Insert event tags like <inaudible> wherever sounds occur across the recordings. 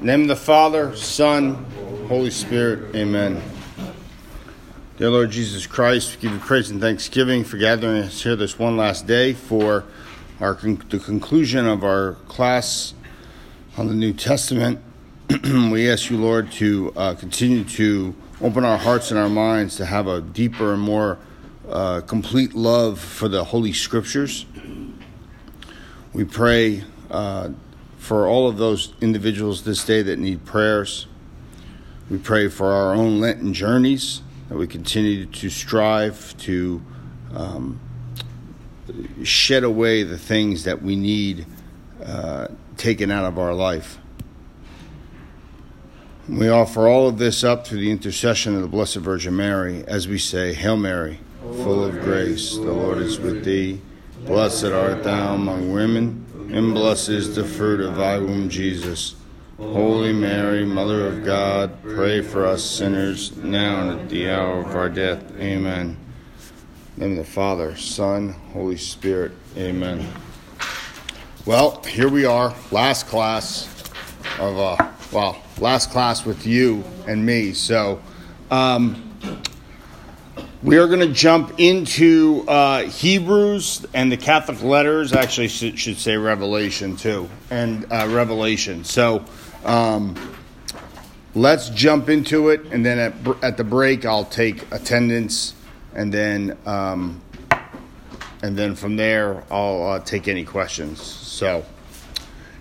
name of the Father, Son, Holy Spirit. Amen. Dear Lord Jesus Christ, we give you praise and thanksgiving for gathering us here this one last day for our the conclusion of our class on the New Testament. <clears throat> we ask you, Lord, to uh, continue to open our hearts and our minds to have a deeper and more uh, complete love for the Holy Scriptures. We pray uh, for all of those individuals this day that need prayers. We pray for our own Lenten journeys, that we continue to strive to um, shed away the things that we need uh, taken out of our life. We offer all of this up through the intercession of the Blessed Virgin Mary as we say, Hail Mary, full of grace, the Lord is with thee. Blessed art thou among women and blessed is the fruit of thy womb, Jesus. Holy Mary, Mother of God, pray for us sinners, now and at the hour of our death. Amen. In the name of the Father, Son, Holy Spirit. Amen. Well, here we are, last class of, uh, well, last class with you and me. So, um, we are going to jump into uh, Hebrews and the Catholic letters. Actually, should, should say Revelation too, and uh, Revelation. So um, let's jump into it, and then at, at the break, I'll take attendance, and then um, and then from there, I'll uh, take any questions. So.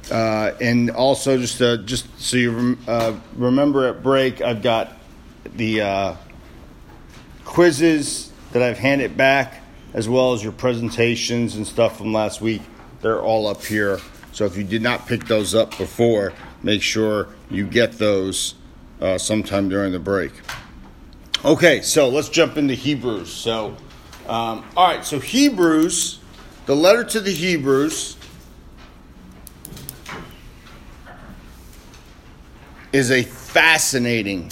Uh, and also, just uh, just so you rem- uh, remember at break, I've got the quizzes that I've handed back, as well as your presentations and stuff from last week. They're all up here. So if you did not pick those up before, make sure you get those uh, sometime during the break. Okay, so let's jump into Hebrews. So, um, all right, so Hebrews, the letter to the Hebrews, is a fascinating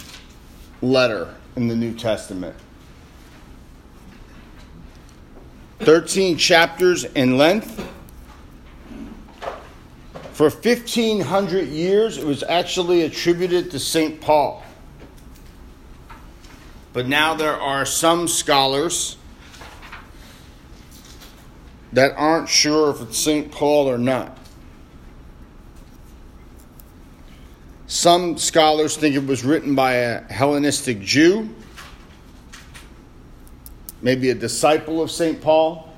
letter in the New Testament. 13 chapters in length. For 1500 years, it was actually attributed to St. Paul. But now there are some scholars that aren't sure if it's St. Paul or not. Some scholars think it was written by a Hellenistic Jew maybe a disciple of St. Paul.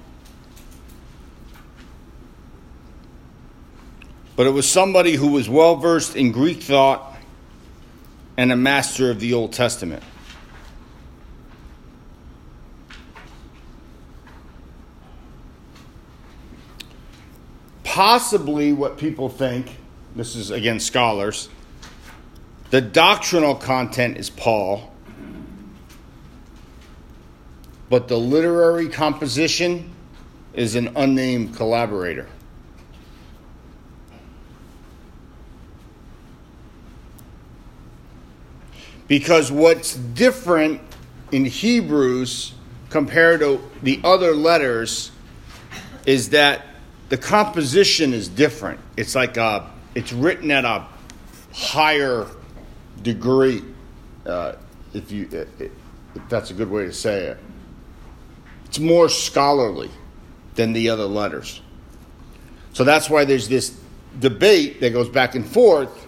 But it was somebody who was well versed in Greek thought and a master of the Old Testament. Possibly what people think, this is again scholars, the doctrinal content is Paul but the literary composition is an unnamed collaborator. Because what's different in Hebrews compared to the other letters is that the composition is different. It's like a, it's written at a higher degree, uh, if you, if that's a good way to say it. It's more scholarly than the other letters. So that's why there's this debate that goes back and forth.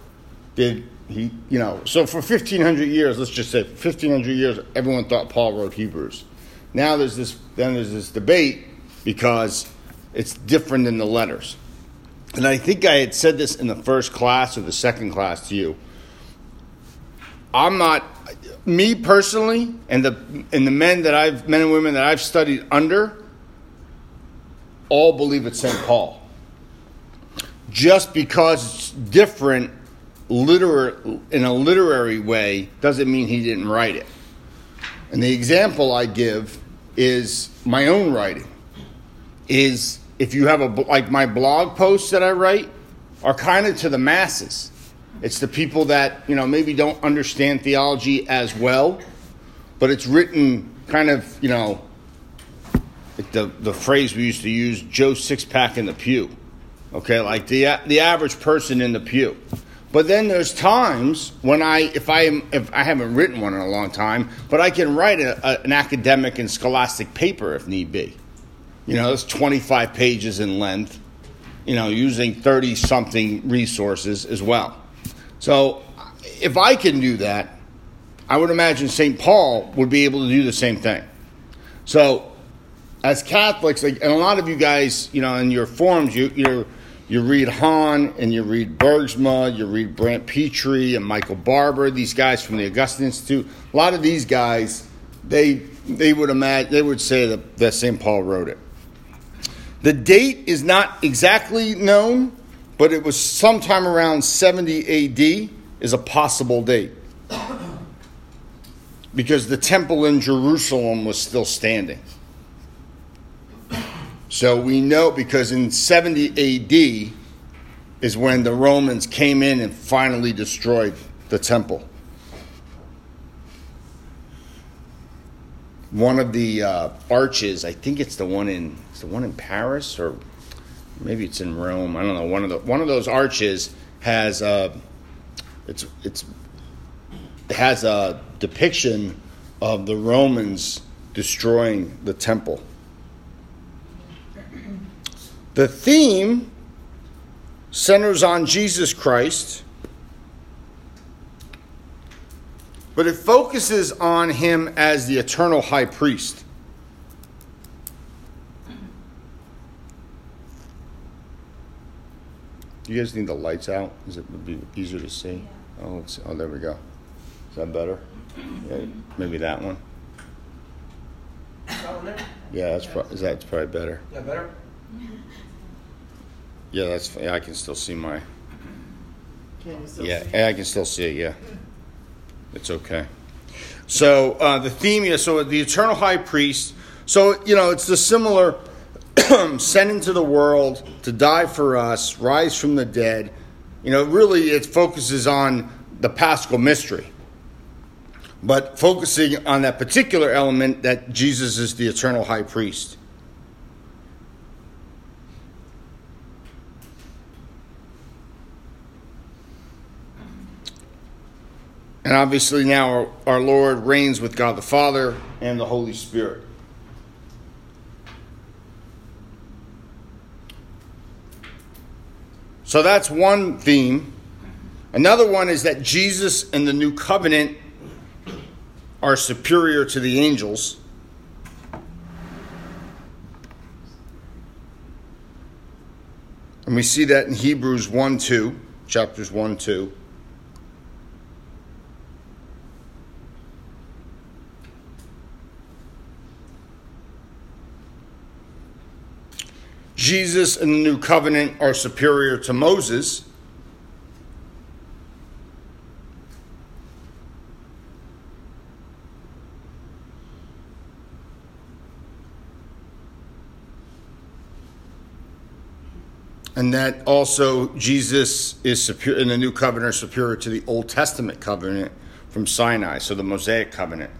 Did he, you know, so for 1500 years, let's just say 1500 years, everyone thought Paul wrote Hebrews. Now there's this, then there's this debate because it's different than the letters. And I think I had said this in the first class or the second class to you. I'm not me personally, and the and the men that I've men and women that I've studied under, all believe it's St. Paul. Just because it's different literar- in a literary way doesn't mean he didn't write it. And the example I give is my own writing. Is if you have a like my blog posts that I write are kind of to the masses. It's the people that, you know, maybe don't understand theology as well, but it's written kind of, you know, like the, the phrase we used to use, Joe Sixpack in the pew. Okay, like the, the average person in the pew. But then there's times when I, if I am, if I haven't written one in a long time, but I can write a, a, an academic and scholastic paper if need be. You know, it's 25 pages in length. You know, using 30 something resources as well. So, if I can do that, I would imagine St. Paul would be able to do the same thing. So, as Catholics, like, and a lot of you guys, you know, in your forums, you, you're you read Hahn and you read Bergsma, you read Brant Pitre and Michael Barber, these guys from the Augustine Institute. A lot of these guys, they they would imagine they would say that, that St. Paul wrote it. The date is not exactly known, but it was sometime around 70 AD is a possible date. Because the temple in Jerusalem was still standing. So we know because in 70 AD is when the Romans came in and finally destroyed the temple. One of the uh, arches, I think it's the one in it's the one in Paris or maybe it's in Rome. I don't know. One of the one of those arches has a it's it's has a depiction of the Romans destroying the temple. The theme centers on Jesus Christ, but it focuses on him as the eternal high priest. You guys need the lights out? Is it would be easier to see? Oh, let's, oh, there we go. Is that better? Yeah, maybe that one. Yeah, that's pro- is that's probably better. Yeah, better. <laughs> Yeah, that's. Yeah, I can still see my. Can you still Yeah, see? I can still see it. Yeah, it's okay. So uh, the theme, yeah. So the eternal high priest. So you know, it's the similar <clears throat> sent into the world to die for us, rise from the dead. You know, really, it focuses on the Paschal mystery, but focusing on that particular element that Jesus is the eternal high priest. And obviously, now our, Lord reigns with God the Father and the Holy Spirit. So that's one theme. Another one is that Jesus and the new covenant are superior to the angels. And we see that in Hebrews 1 2, chapters 1 2. Jesus and the new covenant are superior to Moses. And that also Jesus is superior in the new covenant superior to the Old Testament covenant from Sinai, so the Mosaic covenant.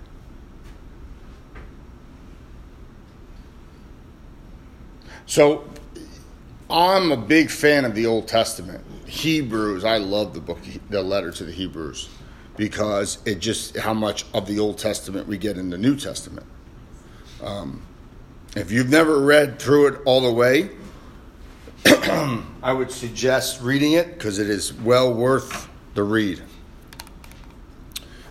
So I'm a big fan of the Old Testament. Hebrews, I love the book, the letter to the Hebrews, because it just how much of the Old Testament we get in the New Testament. Um, if you've never read through it all the way, <clears throat> I would suggest reading it because it is well worth the read.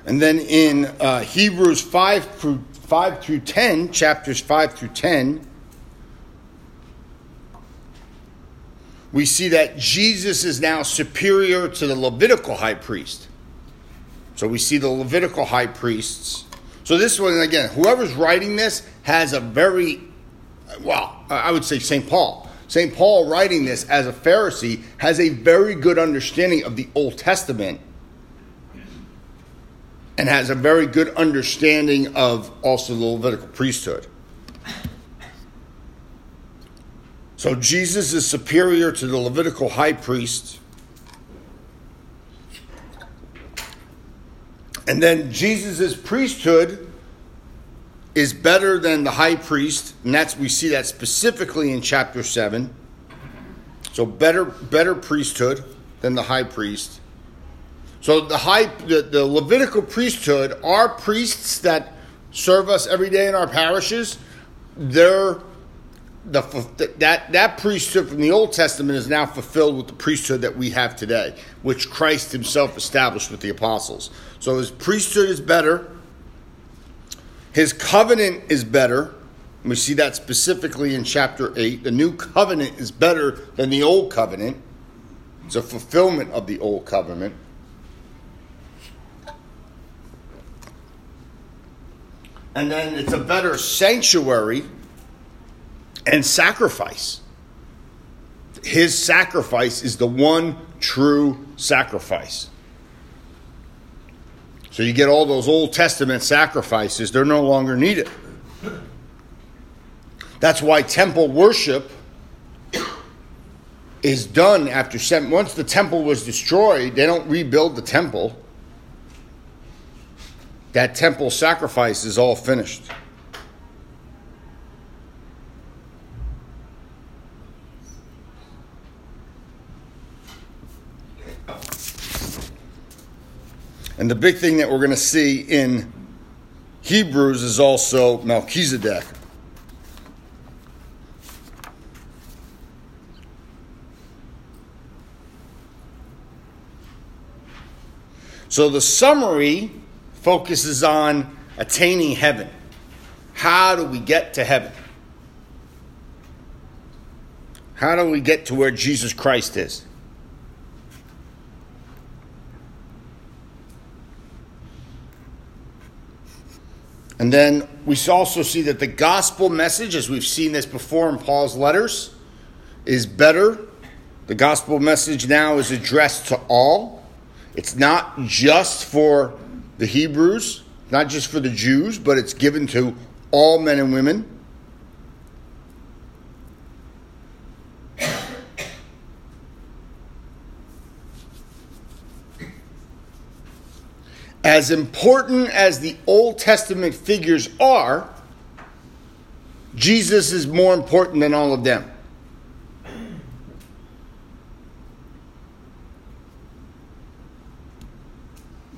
And then in uh, Hebrews 5 through, 5 through 10, chapters 5 through 10, we see that Jesus is now superior to the Levitical high priest. So we see the Levitical high priests. So this one, again, whoever's writing this has a very, well, I would say St. Paul. St. Paul writing this as a Pharisee has a very good understanding of the Old Testament and has a very good understanding of also the Levitical priesthood. So Jesus is superior to the Levitical high priest. And then Jesus' priesthood is better than the high priest, and that's we see that specifically in chapter 7. So better better priesthood than the high priest. So the high, the, the Levitical priesthood, our priests that serve us every day in our parishes, they're the that that priesthood from the Old Testament is now fulfilled with the priesthood that we have today, which Christ Himself established with the apostles. So His priesthood is better. His covenant is better. We see that specifically in chapter 8. The new covenant is better than the old covenant. It's a fulfillment of the old covenant. And then it's a better sanctuary and sacrifice. His sacrifice is the one true sacrifice. So you get all those Old Testament sacrifices, they're no longer needed. That's why temple worship is done after seven. Once the temple was destroyed, they don't rebuild the temple. That temple sacrifice is all finished. And the big thing that we're going to see in Hebrews is also Melchizedek. So the summary focuses on attaining heaven. How do we get to heaven? How do we get to where Jesus Christ is? And then we also see that the gospel message, as we've seen this before in Paul's letters, is better. The gospel message now is addressed to all. It's not just for the Hebrews, not just for the Jews, but it's given to all men and women. As important as the Old Testament figures are, Jesus is more important than all of them.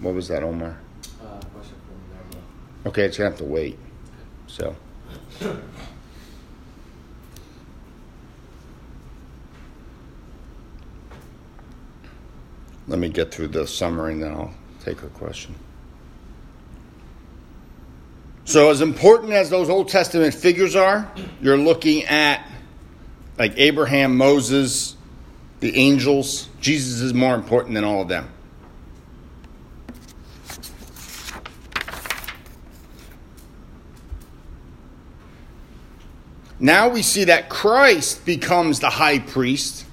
What was that, Omar? Uh, okay, it's gonna have to wait. So. Let me get through the summary and then I'll take a question. So, as important as those Old Testament figures are, you're looking at like Abraham, Moses, the angels. Jesus is more important than all of them. Now we see that Christ becomes the high priest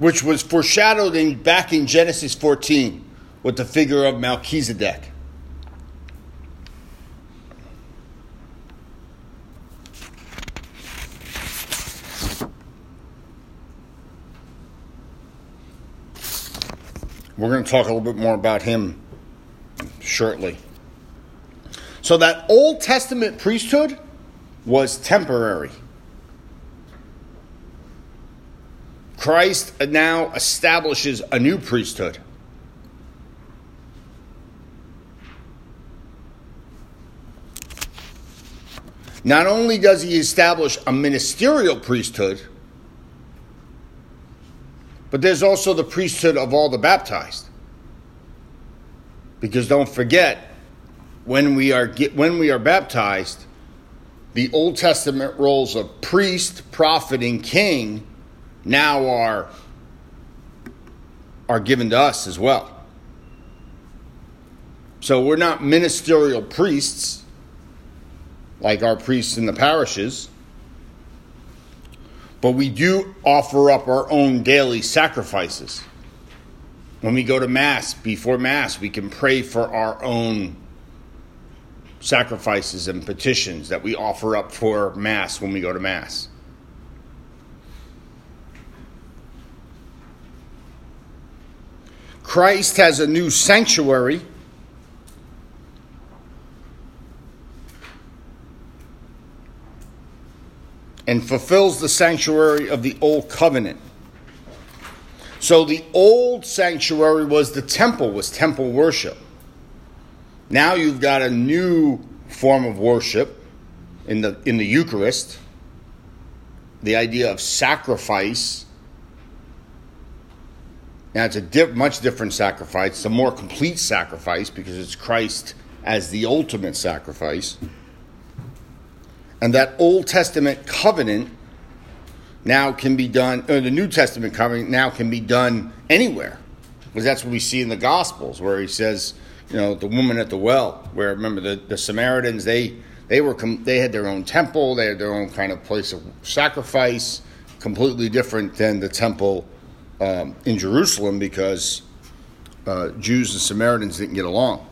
which was foreshadowed in, back in Genesis 14 with the figure of Melchizedek. We're going to talk a little bit more about him shortly. So, that Old Testament priesthood was temporary. Christ now establishes a new priesthood. Not only does he establish a ministerial priesthood, but there's also the priesthood of all the baptized. Because don't forget, when we are when we are baptized, the Old Testament roles of priest, prophet, and king now are, are given to us as well. So we're not ministerial priests like our priests in the parishes, but we do offer up our own daily sacrifices. When we go to Mass, before Mass, we can pray for our own sacrifices and petitions that we offer up for Mass when we go to Mass. Christ has a new sanctuary. and fulfills the sanctuary of the old covenant. So the old sanctuary was the temple, was temple worship. Now you've got a new form of worship in the in the Eucharist. The idea of sacrifice. Now it's a diff, much different sacrifice. It's a more complete sacrifice because it's Christ as the ultimate sacrifice. And that Old Testament covenant now can be done, or the New Testament covenant now can be done anywhere. Because that's what we see in the Gospels, where he says, you know, the woman at the well, where remember the, the Samaritans, they they were they had their own temple, they had their own kind of place of sacrifice, completely different than the temple um, in Jerusalem because uh, Jews and Samaritans didn't get along.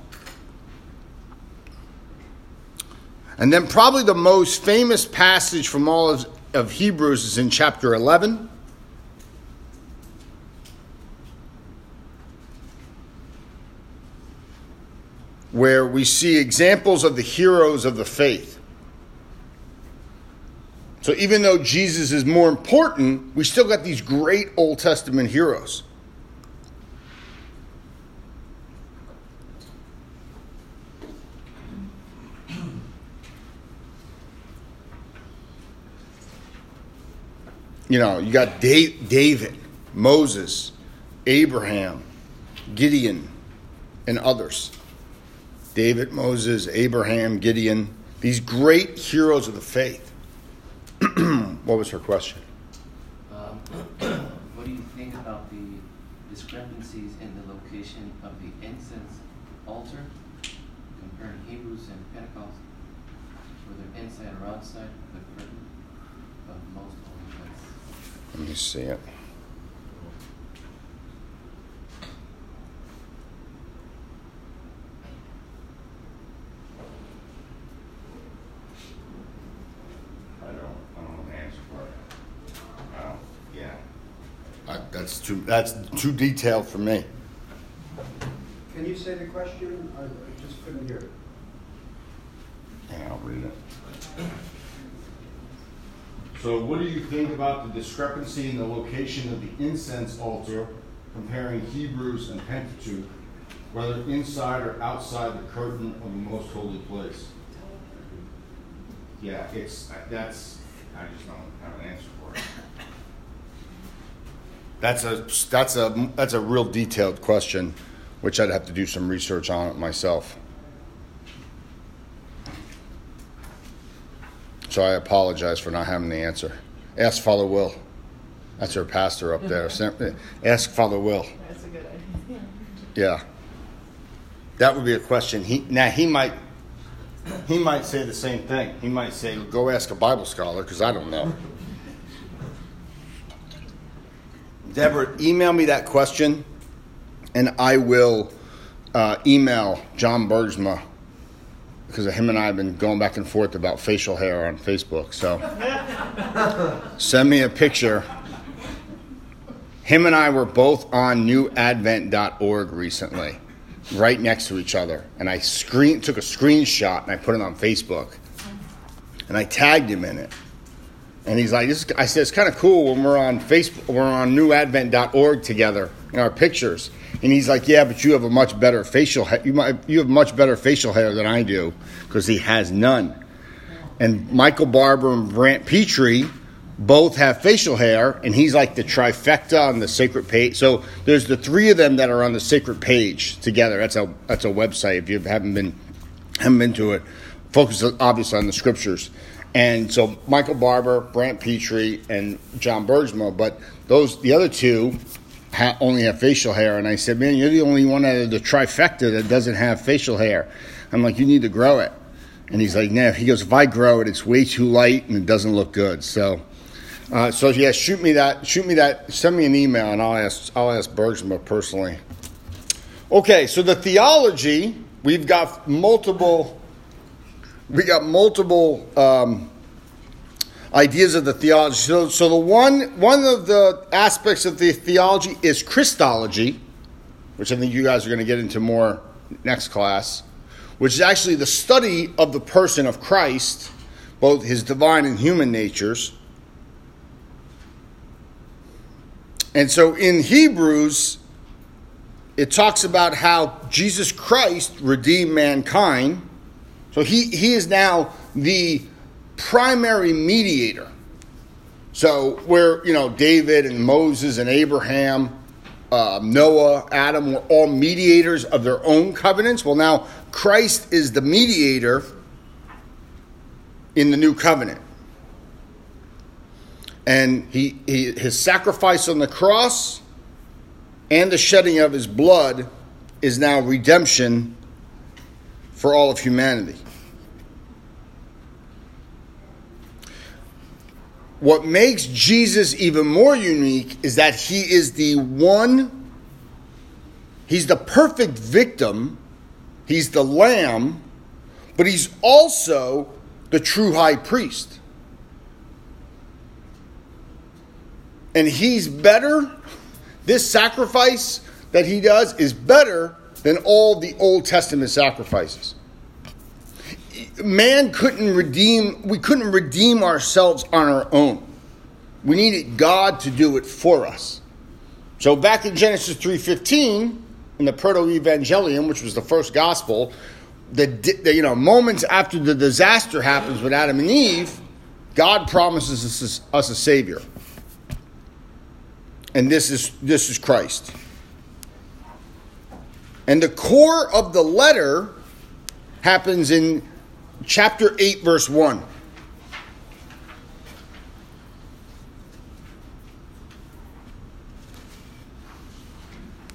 And then, probably the most famous passage from all of, of Hebrews is in chapter 11. Where we see examples of the heroes of the faith. So, even though Jesus is more important, we still got these great Old Testament heroes. you know, you got David, Moses, Abraham, Gideon, and others. David, Moses, Abraham, Gideon, these great heroes of the faith. <clears throat> what was her question? Um, <clears throat> what do you think about the discrepancies in the location of the incense altar comparing Hebrews and Pentecost, whether inside or outside the curtain of most holy place? let me see it. I don't, I don't know the answer for it. Oh, yeah. I, that's too, that's too detailed for me. Can you say the question? I I just couldn't hear it. Yeah, I'll read it. So, what do you think about the discrepancy in the location of the incense altar comparing Hebrews and Pentateuch, whether inside or outside the curtain of the most holy place? Yeah, it's that's I just don't have an answer for it. That's a that's a that's a real detailed question, which I'd have to do some research on it myself. So I apologize for not having the answer. Ask Father Will. That's our pastor up there. <laughs> Eh, ask Father Will. That's a good idea. Yeah. That would be a question. He now he might he might say the same thing. He might say, "Go ask a Bible scholar," because I don't know. Deborah, email me that question, and I will uh, email John Bergsma because him and I have been going back and forth about facial hair on Facebook. So send me a picture. Him and I were both on newadvent.org recently, right next to each other. And I screen, took a screenshot and I put it on Facebook. And I tagged him in it. And he's like, this I said, it's kind of cool when we're on Facebook, we're on newadvent.org together in our pictures. And he's like, "Yeah, but you have a much better facial hair. You might, you have much better facial hair than I do because he has none." And Michael Barber and Brant Pitre both have facial hair, and he's like the trifecta on the sacred page. So there's the three of them that are on the sacred page together. That's a that's a website. If you haven't been haven't been to it, focus obviously on the scriptures. And so Michael Barber, Brant Pitre, and John Bergsma, but those the other two ha- only have facial hair. And I said, man, you're the only one out of the trifecta that doesn't have facial hair. I'm like, you need to grow it. And he's like, no. He goes, if I grow it, it's way too light and it doesn't look good. So, uh, so yeah, shoot me that. Shoot me that. Send me an email, and I'll ask. I'll ask Bergsma personally. Okay, so the theology we've got multiple. We got multiple um, ideas of the theology. So, so the one one of the aspects of the theology is Christology, which I think you guys are going to get into more next class, which is actually the study of the person of Christ, both his divine and human natures. And so in Hebrews, it talks about how Jesus Christ redeemed mankind. So he, he is now the primary mediator. So where, you know, David and Moses and Abraham, uh, Noah, Adam were all mediators of their own covenants. Well, now Christ is the mediator in the new covenant. And he, he, his sacrifice on the cross and the shedding of his blood is now redemption for all of humanity. What makes Jesus even more unique is that he is the one, he's the perfect victim, he's the lamb, but he's also the true high priest. And he's better, this sacrifice that he does is better than all the Old Testament sacrifices. Man couldn't redeem, we couldn't redeem ourselves on our own. We needed God to do it for us. So back in Genesis 3:15, in the proto-evangelium, which was the first gospel, the, the, you know moments after the disaster happens with Adam and Eve, God promises us, us a savior, and this is this is Christ. And the core of the letter happens in chapter eight, verse one.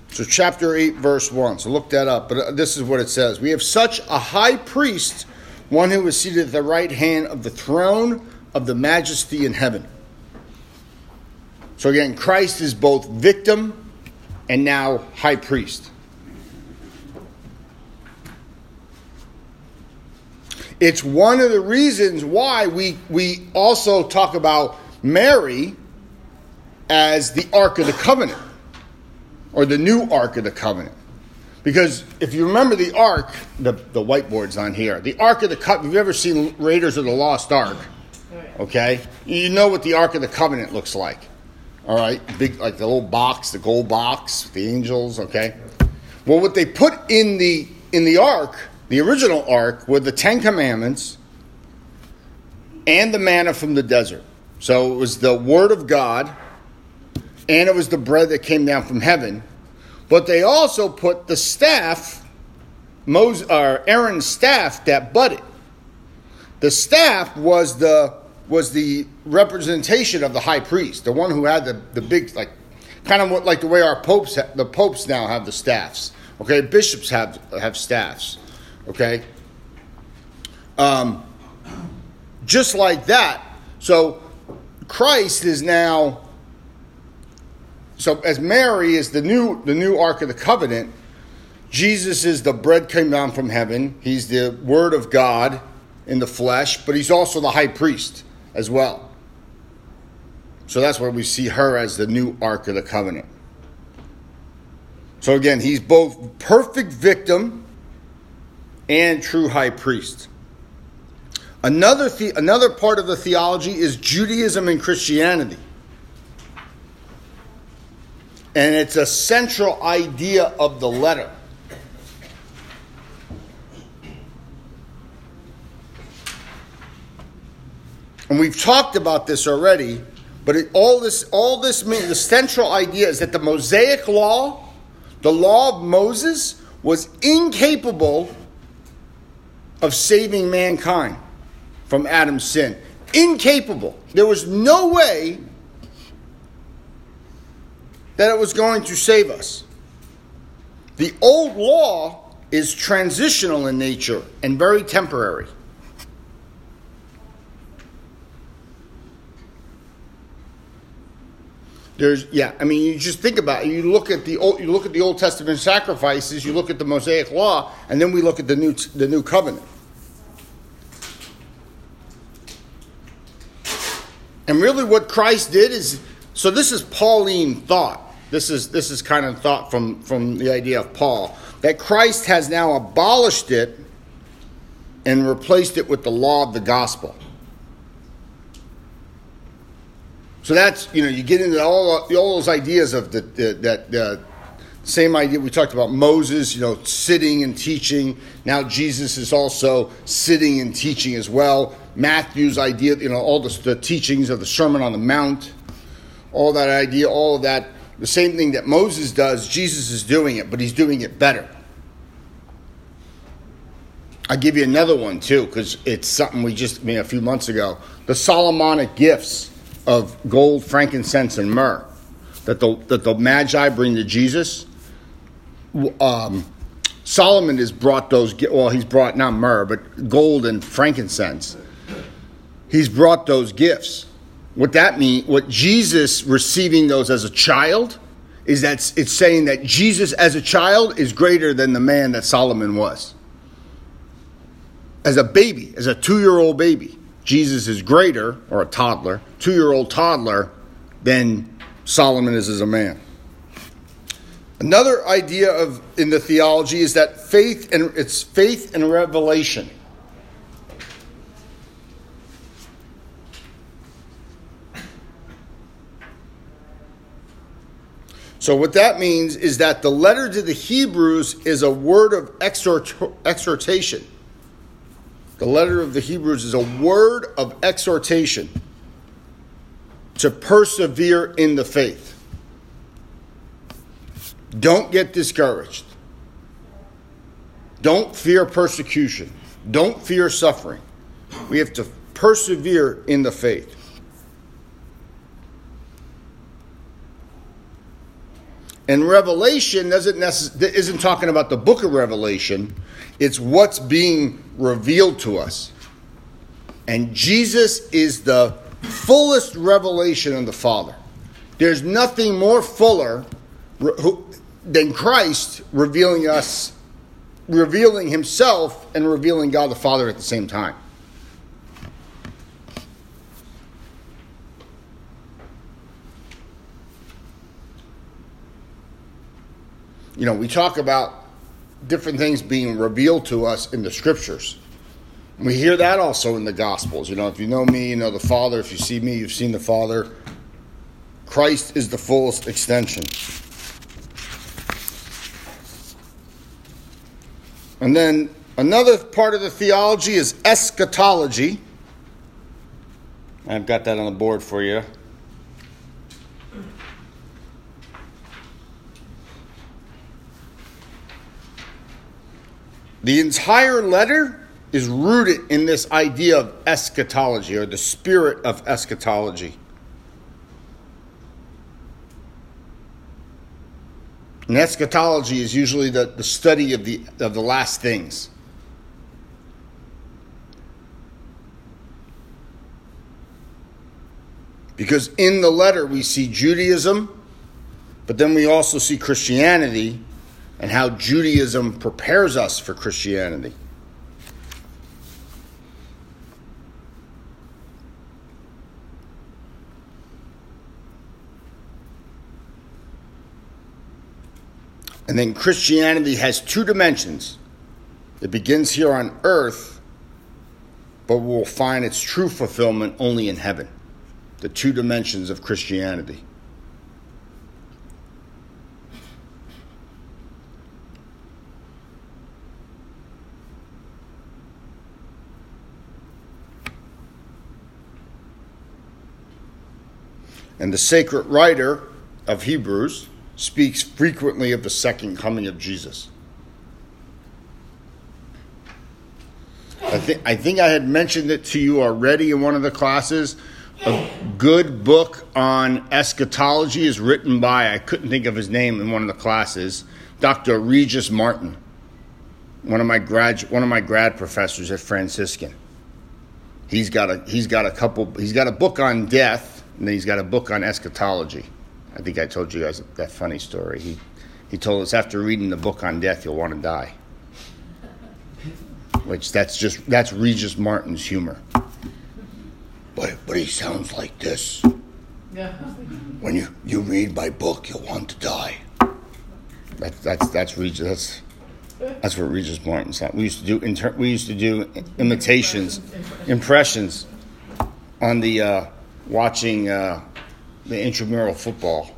So, chapter 8, verse 1. So, look that up. But uh, this is what it says We have such a high priest, one who is seated at the right hand of the throne of the majesty in heaven. So, again, Christ is both victim and now high priest. It's one of the reasons why we, we also talk about Mary as the Ark of the Covenant or the new Ark of the Covenant. Because if you remember the Ark, the, the whiteboard's on here. The Ark of the Covenant, have you ever seen Raiders of the Lost Ark? Okay? You know what the Ark of the Covenant looks like. All right? Big, like the little box, the gold box, the angels, okay? Well, what they put in the in the ark, the original ark, were the Ten Commandments and the manna from the desert. So it was the Word of God and it was the bread that came down from heaven. But they also put the staff, Moses, or Aaron's staff that budded. The staff was the was the representation of the high priest, the one who had the, the big like kind of what, like the way our popes the popes now have the staffs. Okay, bishops have have staffs. Okay, um, just like that. So Christ is now so as Mary is the new the new Ark of the Covenant, Jesus is the bread came down from heaven. He's the Word of God in the flesh, but he's also the high priest as well. So that's where we see her as the new Ark of the Covenant. So again, he's both perfect victim and true high priest. Another, the- another part of the theology is Judaism and Christianity. And it's a central idea of the letter. And we've talked about this already, but it, all this all this means the central idea is that the Mosaic law, the law of Moses, was incapable of saving mankind from Adam's sin. Incapable. There was no way that it was going to save us. The old law is transitional in nature and very temporary. There's yeah, I mean you just think about it. You look at the old you look at the Old Testament sacrifices, you look at the Mosaic law, and then we look at the new the new covenant. And really, what Christ did is so this is Pauline thought. This is, this is kind of thought from, from the idea of Paul that Christ has now abolished it and replaced it with the law of the gospel. So that's you know you get into all all those ideas of the, the that the same idea we talked about Moses you know sitting and teaching now Jesus is also sitting and teaching as well Matthew's idea, you know, all the, the teachings of the Sermon on the Mount, all that idea, all of that, the same thing that Moses does, Jesus is doing it, but he's doing it better. I'll give you another one too, because it's something we just I mean a few months ago. The Solomonic gifts of gold, frankincense, and myrrh that the that the Magi bring to Jesus. Um, Solomon has brought those. Well, he's brought not myrrh, but gold and frankincense. He's brought those gifts. What that mean? What Jesus receiving those as a child is that it's saying that Jesus as a child is greater than the man that Solomon was as a baby, as a two year old baby, Jesus is greater, or a toddler, two year old toddler, than Solomon is as a man. Another idea of in the theology is that faith and it's faith and revelation. So what that means is that the letter to the Hebrews is a word of exhort, exhortation. The letter of the Hebrews is a word of exhortation to persevere in the faith. Don't get discouraged. Don't fear persecution. Don't fear suffering. We have to persevere in the faith. And Revelation doesn't necess- isn't talking about the book of Revelation. It's what's being revealed to us. And Jesus is the fullest revelation of the Father. There's nothing more fuller than Christ revealing us, revealing himself and revealing God the Father at the same time. You know, we talk about different things being revealed to us in the scriptures. We hear that also in the Gospels. You know, if you know me, you know the Father. If you see me, you've seen the Father. Christ is the fullest extension. And then another part of the theology is eschatology. I've got that on the board for you. The entire letter is rooted in this idea of eschatology or the spirit of eschatology. And eschatology is usually the, the study of the, of the last things. Because in the letter we see Judaism, but then we also see Christianity and how Judaism prepares us for Christianity. And then Christianity has two dimensions. It begins here on earth, but will find its true fulfillment only in heaven. The two dimensions of Christianity. And the sacred writer of Hebrews speaks frequently of the second coming of Jesus. I think I think I had mentioned it to you already in one of the classes. A good book on eschatology is written by I couldn't think of his name in one of the classes, Dr. Regis Martin, one of my grad one of my grad professors at Franciscan. He's got a he's got a couple he's got a book on death and then he's got a book on eschatology. I think I told you guys that funny story. He, he told us after reading the book on death, you'll want to die. Which that's just that's Regis Martin's humor. But but he sounds like this. Yeah. When you, you read my book, you'll want to die. That's that's that's Regis. That's that's what Regis Martin said. We used to do inter, we used to do imitations, impressions on the uh, watching uh, the intramural football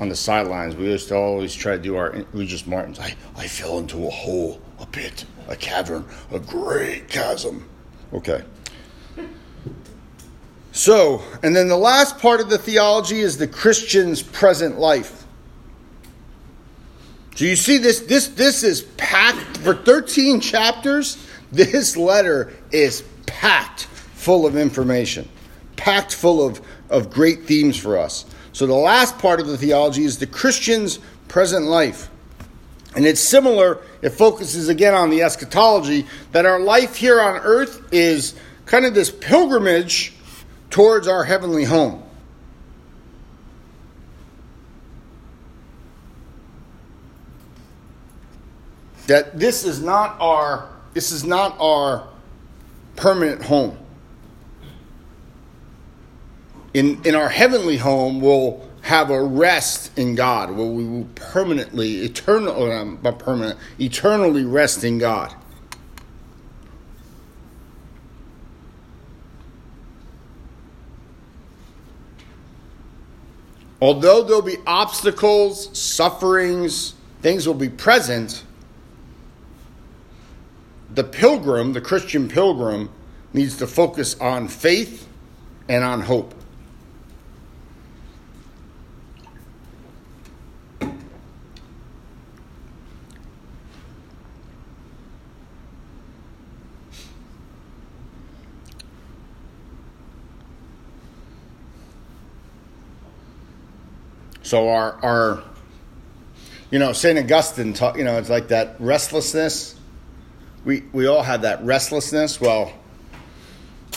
on the sidelines, we used to always try to do our Regis Martins. I, I fell into a hole, a pit, a cavern, a great chasm. Okay. So, and then the last part of the theology is the Christian's present life. So you see this this this is packed for 13 chapters. This letter is packed full of information, packed full of, of great themes for us. So the last part of the theology is the Christian's present life. And it's similar, it focuses again on the eschatology, that our life here on earth is kind of this pilgrimage towards our heavenly home. That this is not our this is not our permanent home. In in our heavenly home we'll have a rest in God, where we will permanently, eternal, um, not permanent, eternally rest in God. Although there'll be obstacles, sufferings, things will be present, the pilgrim, the Christian pilgrim, needs to focus on faith and on hope. So our our you know Saint Augustine taught you know it's like that restlessness. We we all have that restlessness. Well,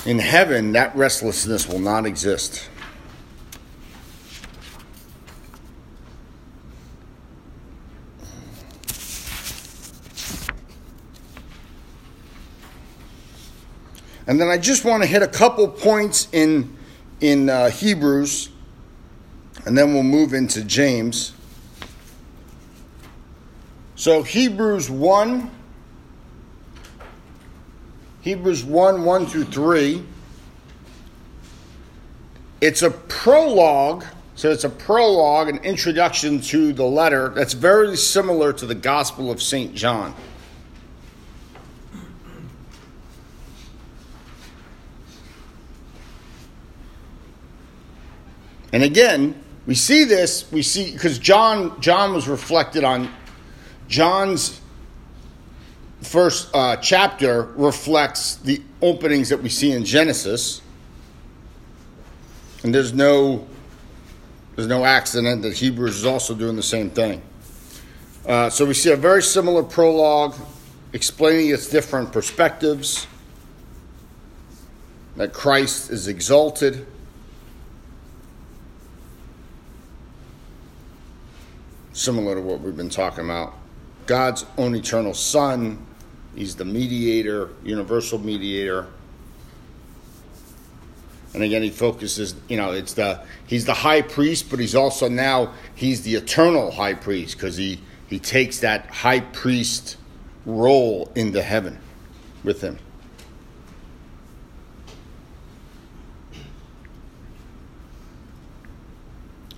in heaven that restlessness will not exist. And then I just want to hit a couple points in in uh, Hebrews and then we'll move into James. So Hebrews 1, Hebrews 1 1 through 3. It's a prologue, so it's a prologue, an introduction to the letter that's very similar to the Gospel of St. John. And again, we see this, we see because John John was reflected on John's first uh, chapter reflects the openings that we see in Genesis. And there's no there's no accident that Hebrews is also doing the same thing. Uh, so we see a very similar prologue explaining its different perspectives. That Christ is exalted similar to what we've been talking about. God's own eternal Son, He's the mediator, universal mediator. And again, he focuses, you know, it's the he's the high priest, but he's also now he's the eternal high priest because he he takes that high priest role into heaven with him.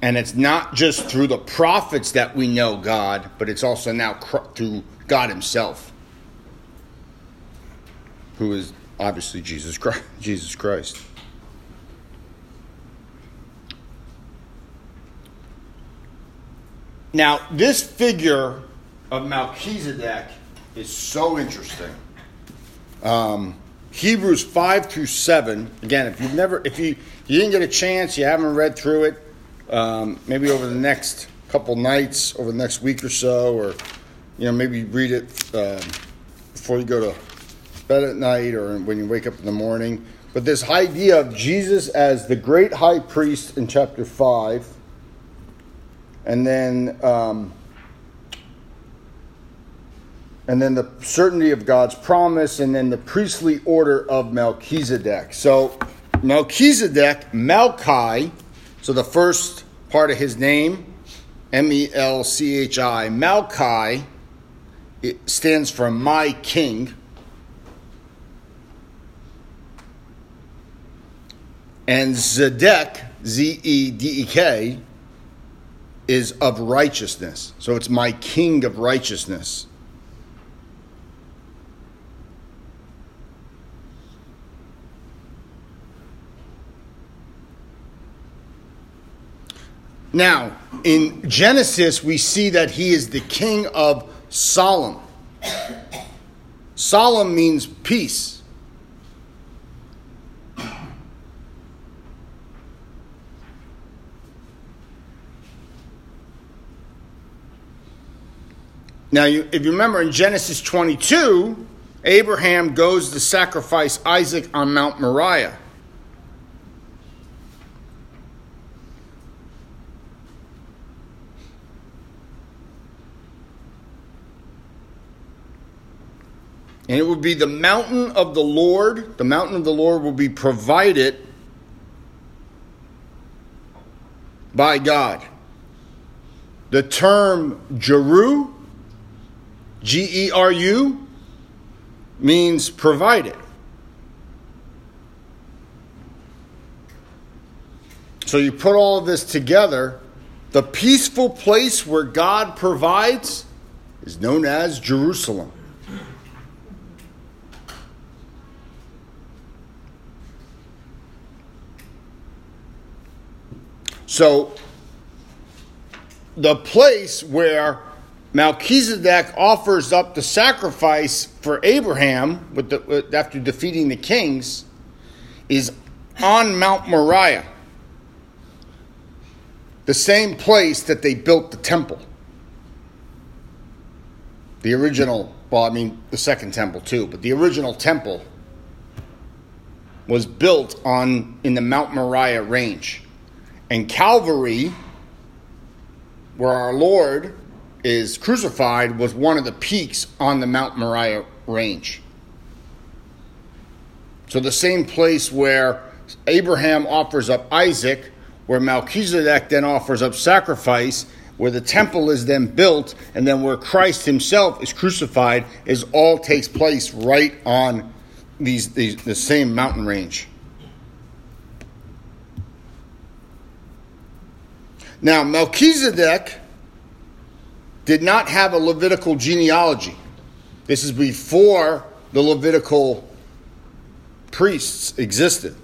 And it's not just through the prophets that we know God, but it's also now through God Himself, who is obviously Jesus Christ. <laughs> Jesus Christ. Now, this figure of Melchizedek is so interesting. Um, Hebrews five through seven. Again, if you've never, if you you didn't get a chance, you haven't read through it um, maybe over the next couple nights, over the next week or so, or you know maybe read it um, before you go to bed at night or when you wake up in the morning. But this idea of Jesus as the great high priest in chapter five, and then. Um, and then the certainty of God's promise, and then the priestly order of Melchizedek. So, Melchizedek, Melchi, so the first part of his name, M E L C H I, Malchi, it stands for my king. And Zedek, Z E D E K, is of righteousness. So it's my king of righteousness. Now, in Genesis, we see that he is the king of Salem. Salem means peace. Now, you, if you remember in Genesis 22, Abraham goes to sacrifice Isaac on Mount Moriah. And it will be the mountain of the Lord. The mountain of the Lord will be provided by God. The term Jeru, G E R U, means provided. So you put all of this together, the peaceful place where God provides is known as Jerusalem. So, the place where Melchizedek offers up the sacrifice for Abraham with the, after defeating the kings is on Mount Moriah, the same place that they built the temple. The original, well, I mean, the second temple too, but the original temple was built on in the Mount Moriah range. And Calvary, where our Lord is crucified, was one of the peaks on the Mount Moriah range. So the same place where Abraham offers up Isaac, where Melchizedek then offers up sacrifice, where the temple is then built, and then where Christ himself is crucified, is all takes place right on these, these the same mountain range. Now, Melchizedek did not have a Levitical genealogy. This is before the Levitical priests existed.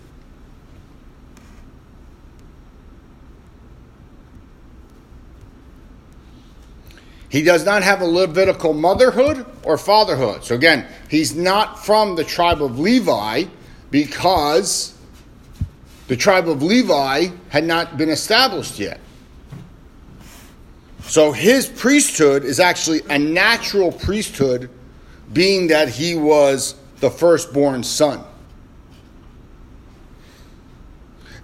He does not have a Levitical motherhood or fatherhood. So, again, he's not from the tribe of Levi because the tribe of Levi had not been established yet. So his priesthood is actually a natural priesthood, being that he was the firstborn son.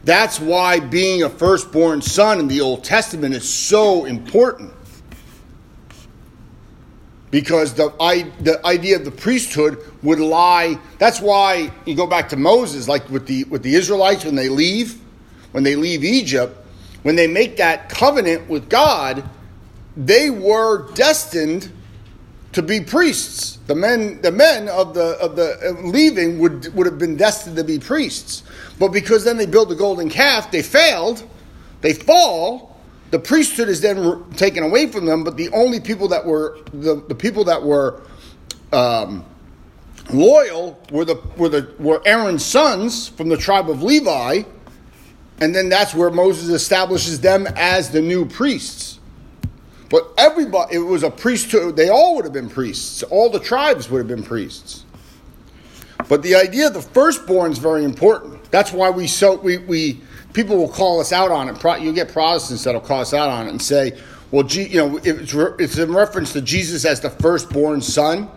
That's why being a firstborn son in the Old Testament is so important. Because the, the idea of the priesthood would lie. That's why you go back to Moses, like with the, with the Israelites when they leave, when they leave Egypt, when they make that covenant with God, they were destined to be priests. The men, the men of the of the leaving would would have been destined to be priests, but because then they build the golden calf, they failed. They fall. The priesthood is then taken away from them. But the only people that were the, the people that were um, loyal were the were the were Aaron's sons from the tribe of Levi, and then that's where Moses establishes them as the new priests. But everybody, it was a priesthood. They all would have been priests. All the tribes would have been priests. But the idea of the firstborn is very important. That's why we so we, we people will call us out on it. You get Protestants that'll call us out on it and say, "Well, you know, it's, it's in reference to Jesus as the firstborn son."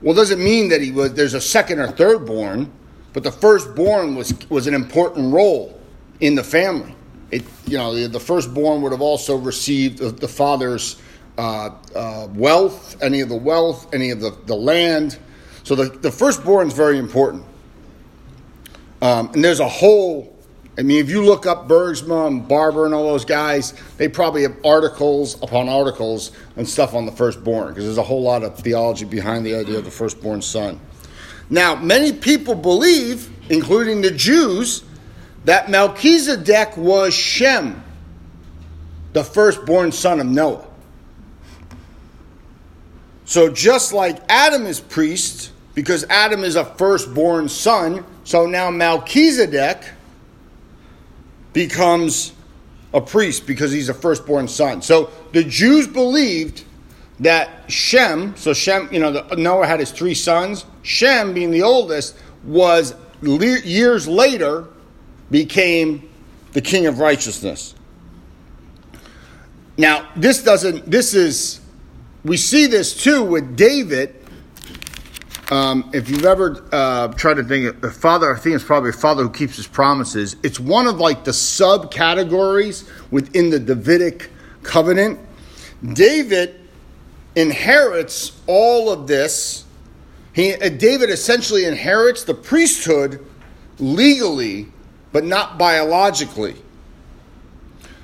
Well, does it mean that he was there's a second or third born, but the firstborn was was an important role in the family it, you know, the, firstborn would have also received the, the father's uh, uh, wealth, any of the wealth, any of the, the land. So the, the firstborn is very important. Um, and there's a whole, I mean, if you look up Bergsma and Barber and all those guys, they probably have articles upon articles and stuff on the firstborn because there's a whole lot of theology behind the idea of the firstborn son. Now, many people believe, including the Jews, that Melchizedek was Shem, the firstborn son of Noah. So just like Adam is priest, because Adam is a firstborn son, so now Melchizedek becomes a priest because he's a firstborn son. So the Jews believed that Shem, so Shem, you know, the, Noah had his three sons. Shem, being the oldest, was le- years later became the king of righteousness. Now, this doesn't, this is, we see this too with David. Um, if you've ever uh, tried to think, of a father, I think it's probably a father who keeps his promises. It's one of like the subcategories within the Davidic covenant. David inherits all of this. He, uh, David essentially inherits the priesthood legally, but not biologically.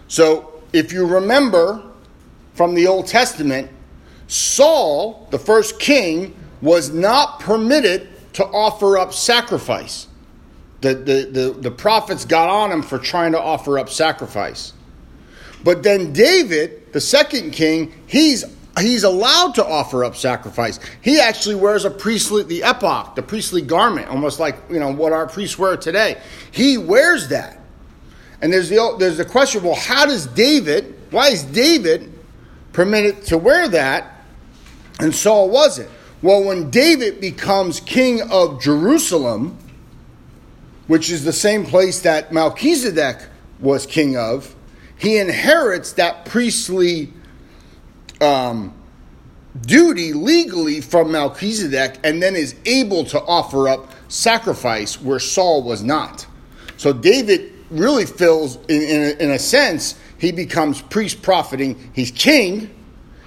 So, if you remember from the Old Testament, Saul, the first king, was not permitted to offer up sacrifice. The, the, the, the prophets got on him for trying to offer up sacrifice. But then David, the second king, he's he's allowed to offer up sacrifice. He actually wears a priestly the ephod, the priestly garment, almost like you know what our priests wear today. He wears that. And there's the there's the question, well, how does David, why is David permitted to wear that and Saul wasn't? Well, when David becomes king of Jerusalem, which is the same place that Melchizedek was king of, he inherits that priestly um, duty legally from Melchizedek and then is able to offer up sacrifice where Saul was not. So David really fills, in, in, a, in a sense, he becomes priest profiting. He's king,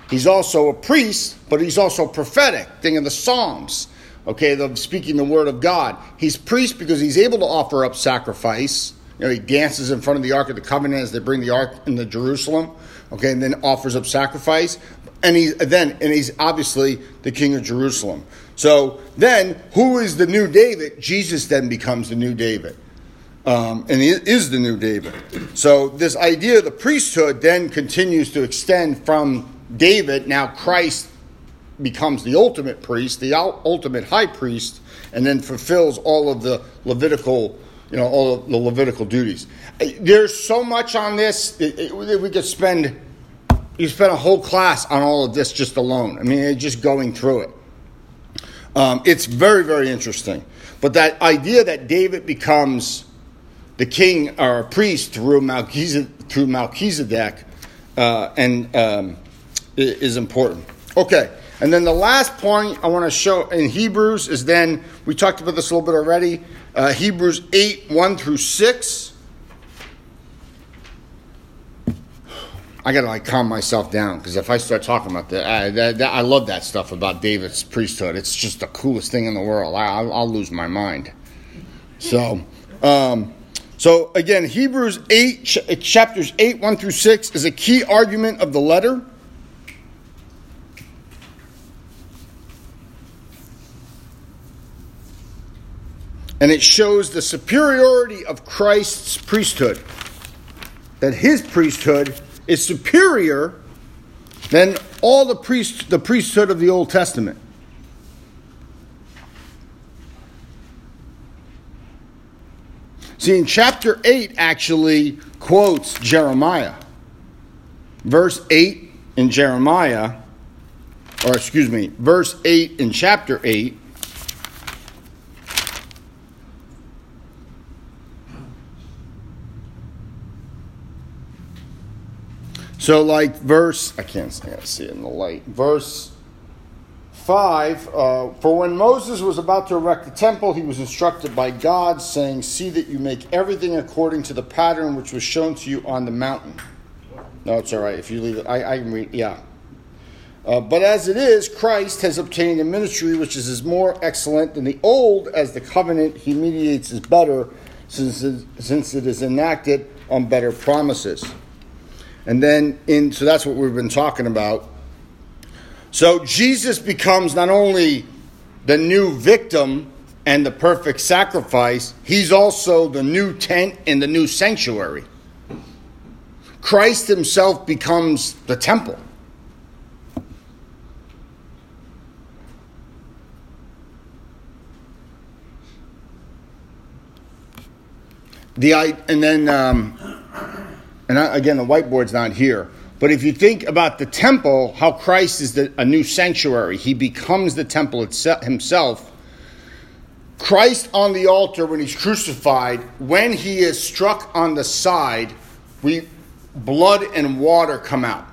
he's also a priest, but he's also prophetic, thing of the Psalms. Okay, the speaking the word of God. He's priest because he's able to offer up sacrifice. You know, he dances in front of the Ark of the Covenant as they bring the Ark into Jerusalem okay, and then offers up sacrifice. And he then and he's obviously the king of Jerusalem. So then, who is the new David? Jesus then becomes the new David, um, and he is the new David. So this idea of the priesthood then continues to extend from David. Now Christ becomes the ultimate priest, the ultimate high priest, and then fulfills all of the Levitical you know, all the Levitical duties. There's so much on this. It, it, we could spend you spend a whole class on all of this just alone. I mean, just going through it. Um, it's very, very interesting. But that idea that David becomes the king or a priest through Melchizedek, through Melchizedek uh, and um, is important. Okay, and then the last point I want to show in Hebrews is then we talked about this a little bit already uh, Hebrews 8 1 through 6. I gotta like calm myself down because if I start talking about that, I, that, that, I love that stuff about David's priesthood. It's just the coolest thing in the world. I, will I'll lose my mind. So, um, so again, Hebrews eight ch- chapters eight one through six is a key argument of the letter. And it shows the superiority of Christ's priesthood. That his priesthood is superior than all the priest the priesthood of the Old Testament. See, in chapter 8 actually quotes Jeremiah. Verse 8 in Jeremiah, or excuse me, verse 8 in chapter 8 So, like verse, I can't, I see it in the light. Verse 5 uh, For when Moses was about to erect the temple, he was instructed by God, saying, See that you make everything according to the pattern which was shown to you on the mountain. No, it's all right. If you leave it, I, I can read, yeah. Uh, but as it is, Christ has obtained a ministry which is as more excellent than the old, as the covenant he mediates is better, since it, since it is enacted on better promises. And then in so that's what we've been talking about. So Jesus becomes not only the new victim and the perfect sacrifice, he's also the new tent and the new sanctuary. Christ himself becomes the temple. The and then um, and again the whiteboard's not here. But if you think about the temple, how Christ is the, a new sanctuary, he becomes the temple itself, himself. Christ on the altar when he's crucified, when he is struck on the side, we blood and water come out.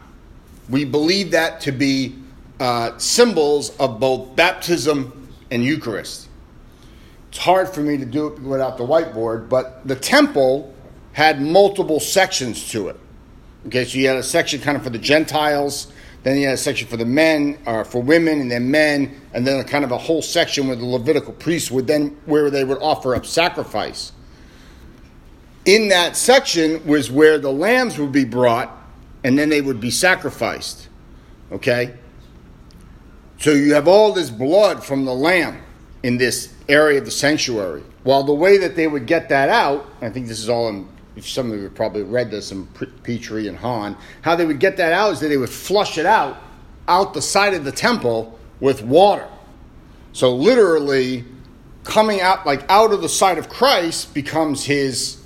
We believe that to be uh, symbols of both baptism and Eucharist. It's hard for me to do it without the whiteboard, but the temple had multiple sections to it. Okay, so you had a section kind of for the Gentiles, then you had a section for the men, or for women, and then men, and then kind of a whole section where the Levitical priests would then where they would offer up sacrifice. In that section was where the lambs would be brought, and then they would be sacrificed. Okay, so you have all this blood from the lamb in this area of the sanctuary. While the way that they would get that out, I think this is all in some of you probably read this in Pitre and Hahn, how they would get that out is that they would flush it out, out the side of the temple with water. So literally, coming out, like out of the side of Christ becomes his,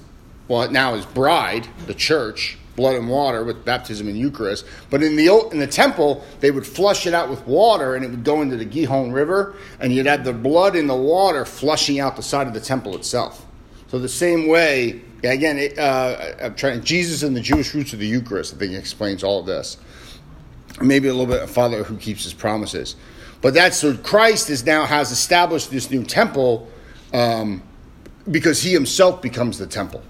well, now his bride, the church, blood and water with baptism and Eucharist. But in the in the temple, they would flush it out with water, and it would go into the Gihon River, and you'd have the blood in the water flushing out the side of the temple itself. So the same way, again, it, uh, I'm trying Jesus and the Jewish roots of the Eucharist. I think explains all of this. Maybe a little bit of Father who keeps his promises, but that's so Christ is now has established this new temple um, because he himself becomes the temple.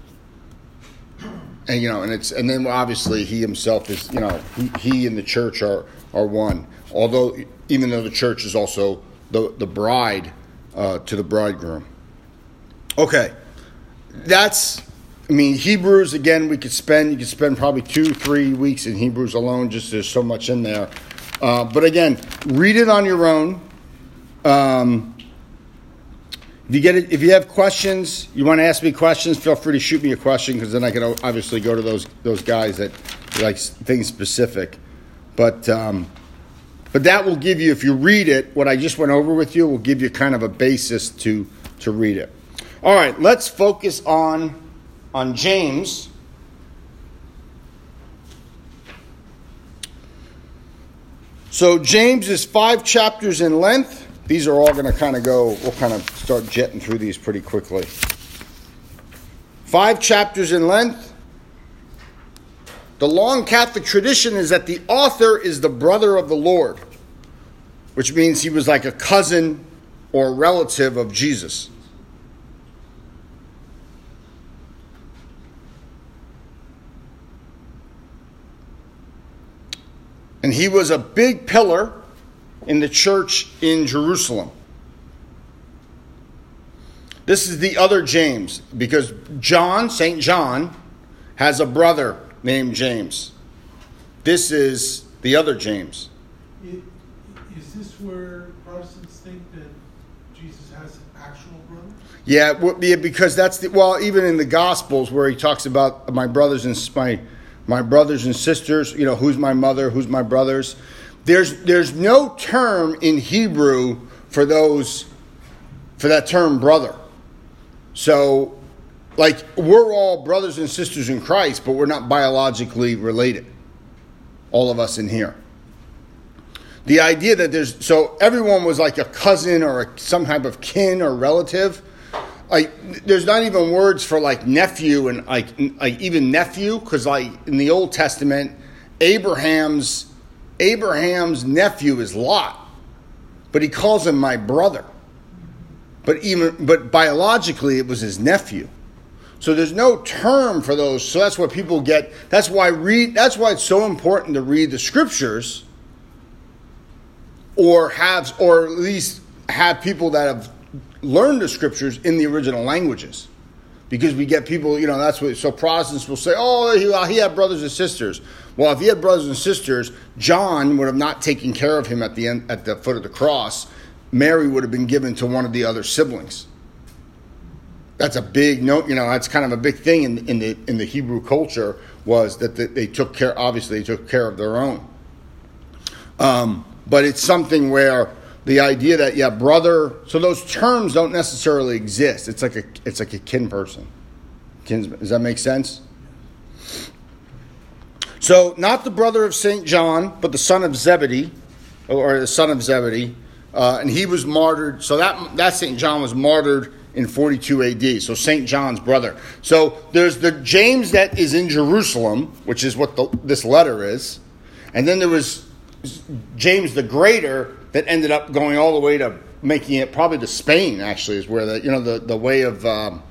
And you know, and it's and then obviously he himself is you know he, he and the church are are one. Although even though the church is also the the bride uh, to the bridegroom. Okay that's I mean, Hebrews again. We could spend you could spend probably two, three weeks in Hebrews alone. Just there's so much in there. Uh, but again, read it on your own. Um, if you get it, if you have questions, you want to ask me questions, feel free to shoot me a question because then I can obviously go to those those guys that like things specific. But um, but that will give you, if you read it, what I just went over with you will give you kind of a basis to to read it. All right, let's focus on, on James. So, James is five chapters in length. These are all going to kind of go, we'll kind of start jetting through these pretty quickly. Five chapters in length. The long Catholic tradition is that the author is the brother of the Lord, which means he was like a cousin or relative of Jesus. And he was a big pillar in the church in Jerusalem. This is the other James, because John, St. John, has a brother named James. This is the other James. Is this where Protestants think that Jesus has an actual brother? Yeah, yeah, because that's the well, even in the Gospels where he talks about my brothers and my my brothers and sisters, you know, who's my mother, who's my brothers. There's there's no term in Hebrew for those for that term brother. So like we're all brothers and sisters in Christ, but we're not biologically related. All of us in here. The idea that there's so everyone was like a cousin or a, some type of kin or relative like there's not even words for like nephew and like like even nephew because like in the Old Testament, Abraham's Abraham's nephew is Lot, but he calls him my brother. But even but biologically, it was his nephew. So there's no term for those. So that's what people get. That's why read. That's why it's so important to read the scriptures, or have, or at least have people that have learn the scriptures in the original languages. Because we get people, you know, that's what, so Protestants will say, oh, he, he had brothers and sisters. Well, if he had brothers and sisters, John would have not taken care of him at the end, at the foot of the cross. Mary would have been given to one of the other siblings. that's a big note, You know, that's kind of a big thing in, in the in the Hebrew culture was that they, they took care. Obviously, they took care of their own. Um, but it's something where the idea that yeah, brother. So those terms don't necessarily exist. It's like a it's like a kin person. Does that make sense? So not the brother of Saint John, but the son of Zebedee, or the son of Zebedee, uh, and he was martyred. So that that Saint John was martyred in 42 AD. So Saint John's brother. So there's the James that is in Jerusalem, which is what the, this letter is, and then there was James the Greater that ended up going all the way to making it probably to Spain. Actually, is where the you know the the way of um,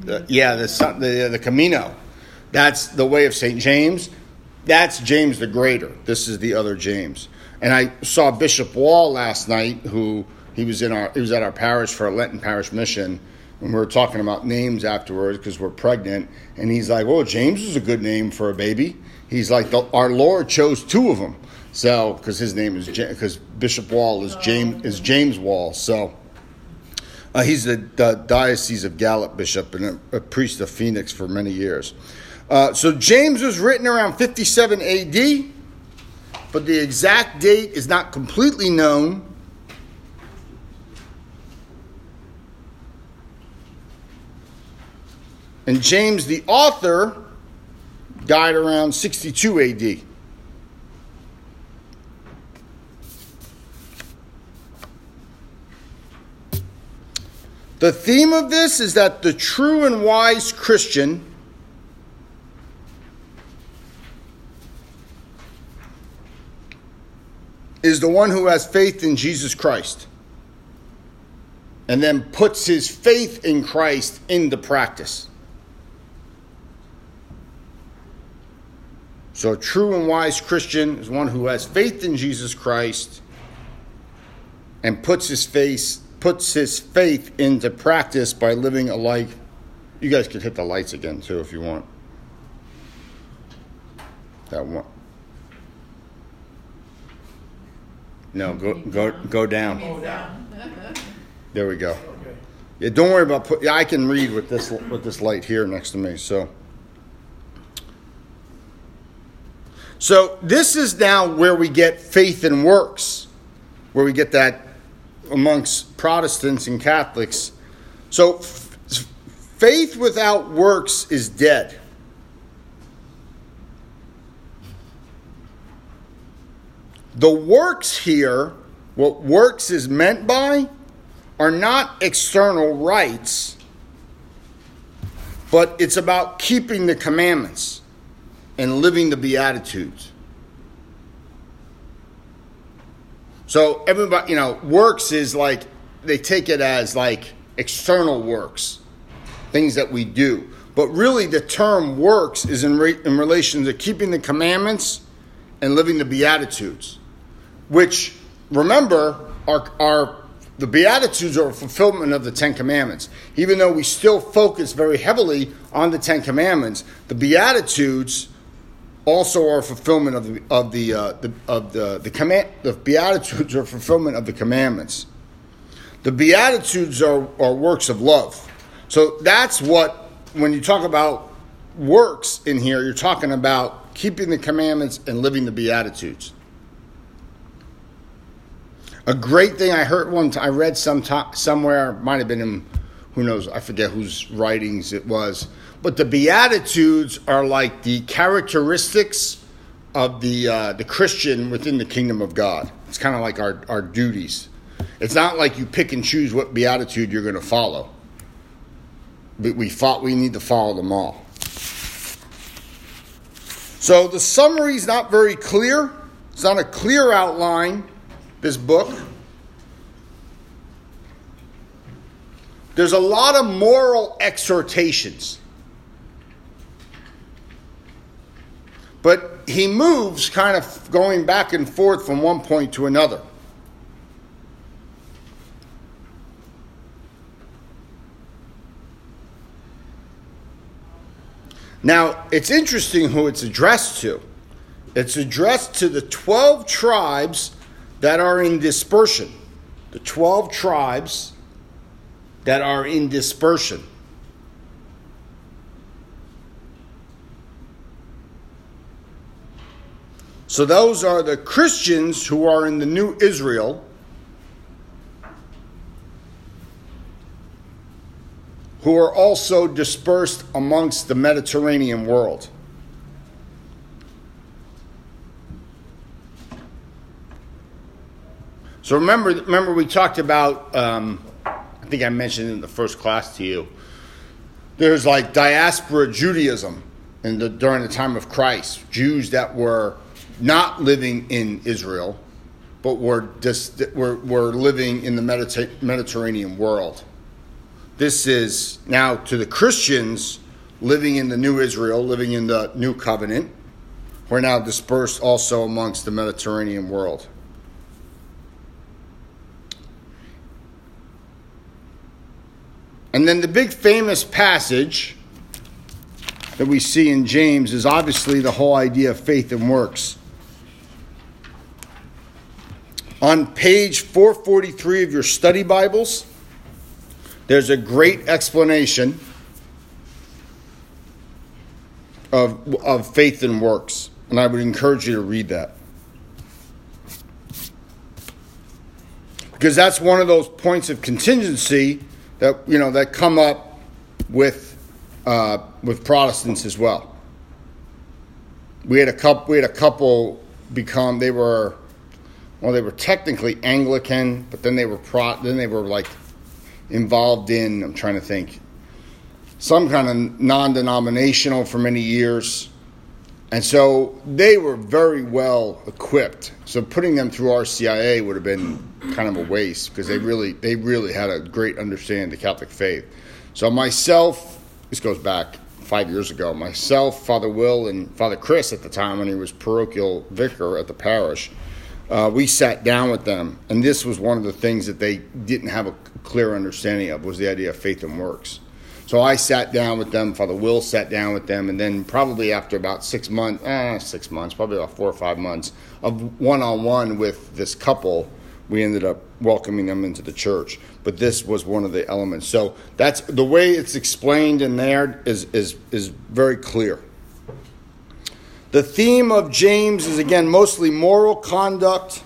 the, yeah the, the the Camino. That's the way of Saint James. That's James the Greater. This is the other James. And I saw Bishop Wall last night, who he was in our he was at our parish for a Lenten parish mission, and we were talking about names afterwards because we're pregnant. And he's like, "Well, James is a good name for a baby." He's like, "Our Lord chose two of them." So, because his name is because Bishop Wall is James is James Wall. So, uh, he's the, the, diocese of Gallup bishop and a, a, priest of Phoenix for many years. Uh, so James was written around 57 A.D., but the exact date is not completely known. And James, the author, died around 62 AD. The theme of this is that the true and wise Christian is the one who has faith in Jesus Christ and then puts his faith in Christ into practice. So, a true and wise Christian is one who has faith in Jesus Christ and puts his faith puts his faith into practice by living a life. You guys could hit the lights again too if you want. That one. No, go go go down. <laughs> There we go. Yeah, don't worry about put. Yeah, I can read with this with this light here next to me. So. So this is now where we get faith and works, where we get that amongst Protestants and Catholics. So faith without works is dead. The works here, what works is meant by, are not external rites, but it's about keeping the commandments and living the Beatitudes. So everybody, you know, works is like they take it as like external works, things that we do. But really, the term works is in, re- in relation to keeping the commandments and living the Beatitudes, which, remember, are, are the Beatitudes are a fulfillment of the Ten Commandments. Even though we still focus very heavily on the Ten Commandments, the Beatitudes also are fulfillment of the of the, uh, the of the the command the beatitudes are fulfillment of the commandments. The beatitudes are, are works of love. So that's what when you talk about works in here, you're talking about keeping the commandments and living the beatitudes. A great thing I heard one time, I read some somewhere, might have been in, who knows, I forget whose writings it was but the Beatitudes are like the characteristics of the, uh, the Christian within the kingdom of God. It's kind of like our, our duties. It's not like you pick and choose what Beatitude you're going to follow. But we, fought, we need to follow them all. So the summary is not very clear. It's not a clear outline, this book. There's a lot of moral exhortations. But he moves kind of going back and forth from one point to another. Now, it's interesting who it's addressed to. It's addressed to the 12 tribes that are in dispersion. The 12 tribes that are in dispersion. So those are the Christians who are in the new Israel. Who are also dispersed amongst the Mediterranean world. So remember, remember we talked about. Um, I think I mentioned in the first class to you. There's like diaspora Judaism in the, during the time of Christ, Jews that were not living in Israel, but were were, were living in the Mediter- Mediterranean world. This is now to the Christians living in the new Israel, living in the new covenant. We're now dispersed also amongst the Mediterranean world. And then the big famous passage that we see in James is obviously the whole idea of faith and works. On page 443 of your study Bibles, there's a great explanation of, of faith and works. And I would encourage you to read that. Because that's one of those points of contingency that you know that come up with uh, with Protestants as well. We had a couple. We had a couple become. They were well. They were technically Anglican, but then they were pro. Then they were like involved in. I'm trying to think. Some kind of non-denominational for many years. And so they were very well equipped. So putting them through RCIA would have been kind of a waste because they really they really had a great understanding of the Catholic faith. So myself, this goes back five years ago. Myself, Father Will, and Father Chris at the time when he was parochial vicar at the parish, uh, we sat down with them, and this was one of the things that they didn't have a clear understanding of was the idea of faith and works. So I sat down with them. Father Will sat down with them, and then probably after about six months, eh, six months, probably about four or five months of one-on-one with this couple, we ended up welcoming them into the church. But this was one of the elements. So that's the way it's explained in there is is is very clear. The theme of James is again mostly moral conduct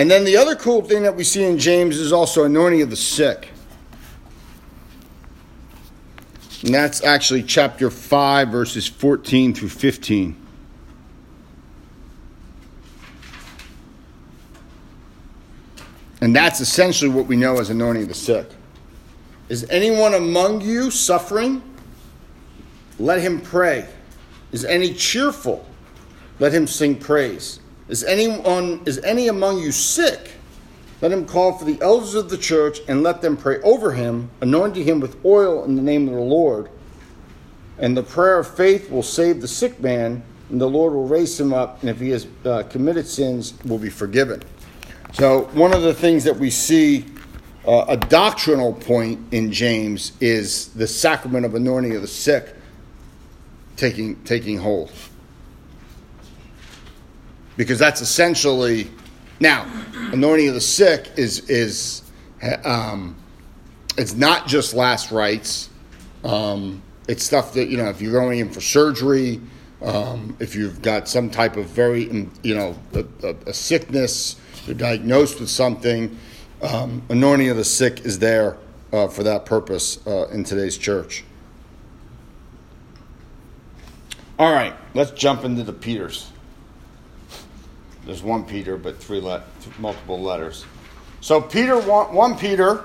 And then the other cool thing that we see in James is also anointing of the sick. And that's actually chapter 5, verses 14 through 15. And that's essentially what we know as anointing of the sick. Is anyone among you suffering? Let him pray. Is any cheerful? Let him sing praise. Is anyone is any among you sick? Let him call for the elders of the church and let them pray over him, anointing him with oil in the name of the Lord. And the prayer of faith will save the sick man, and the Lord will raise him up, and if he has uh, committed sins, will be forgiven. So, one of the things that we see, uh, a doctrinal point in James, is the sacrament of anointing of the sick taking, taking hold because that's essentially now anointing of the sick is is um, it's not just last rites. Um, it's stuff that you know if you're going in for surgery, um, if you've got some type of very you know a, a, a sickness, you're diagnosed with something. Um, anointing of the sick is there uh, for that purpose uh, in today's church. All right, let's jump into the Peters. There's one Peter, but three let, multiple letters. So Peter, one, one Peter,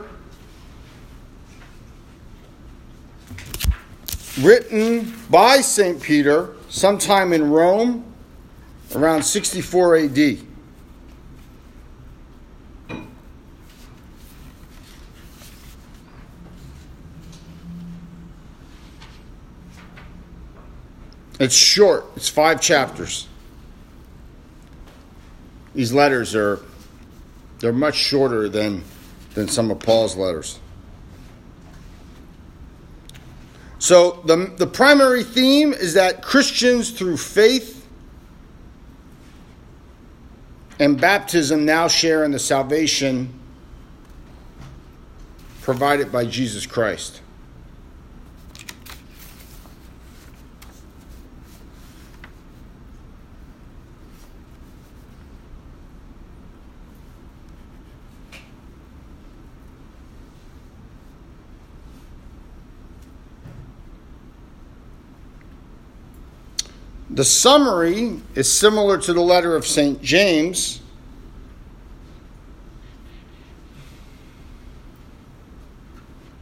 written by Saint Peter sometime in Rome, around 64 A.D. It's short. It's five chapters. These letters are they're much shorter than than some of Paul's letters. So the, the primary theme is that Christians through faith and baptism now share in the salvation provided by Jesus Christ. The summary is similar to the letter of St. James.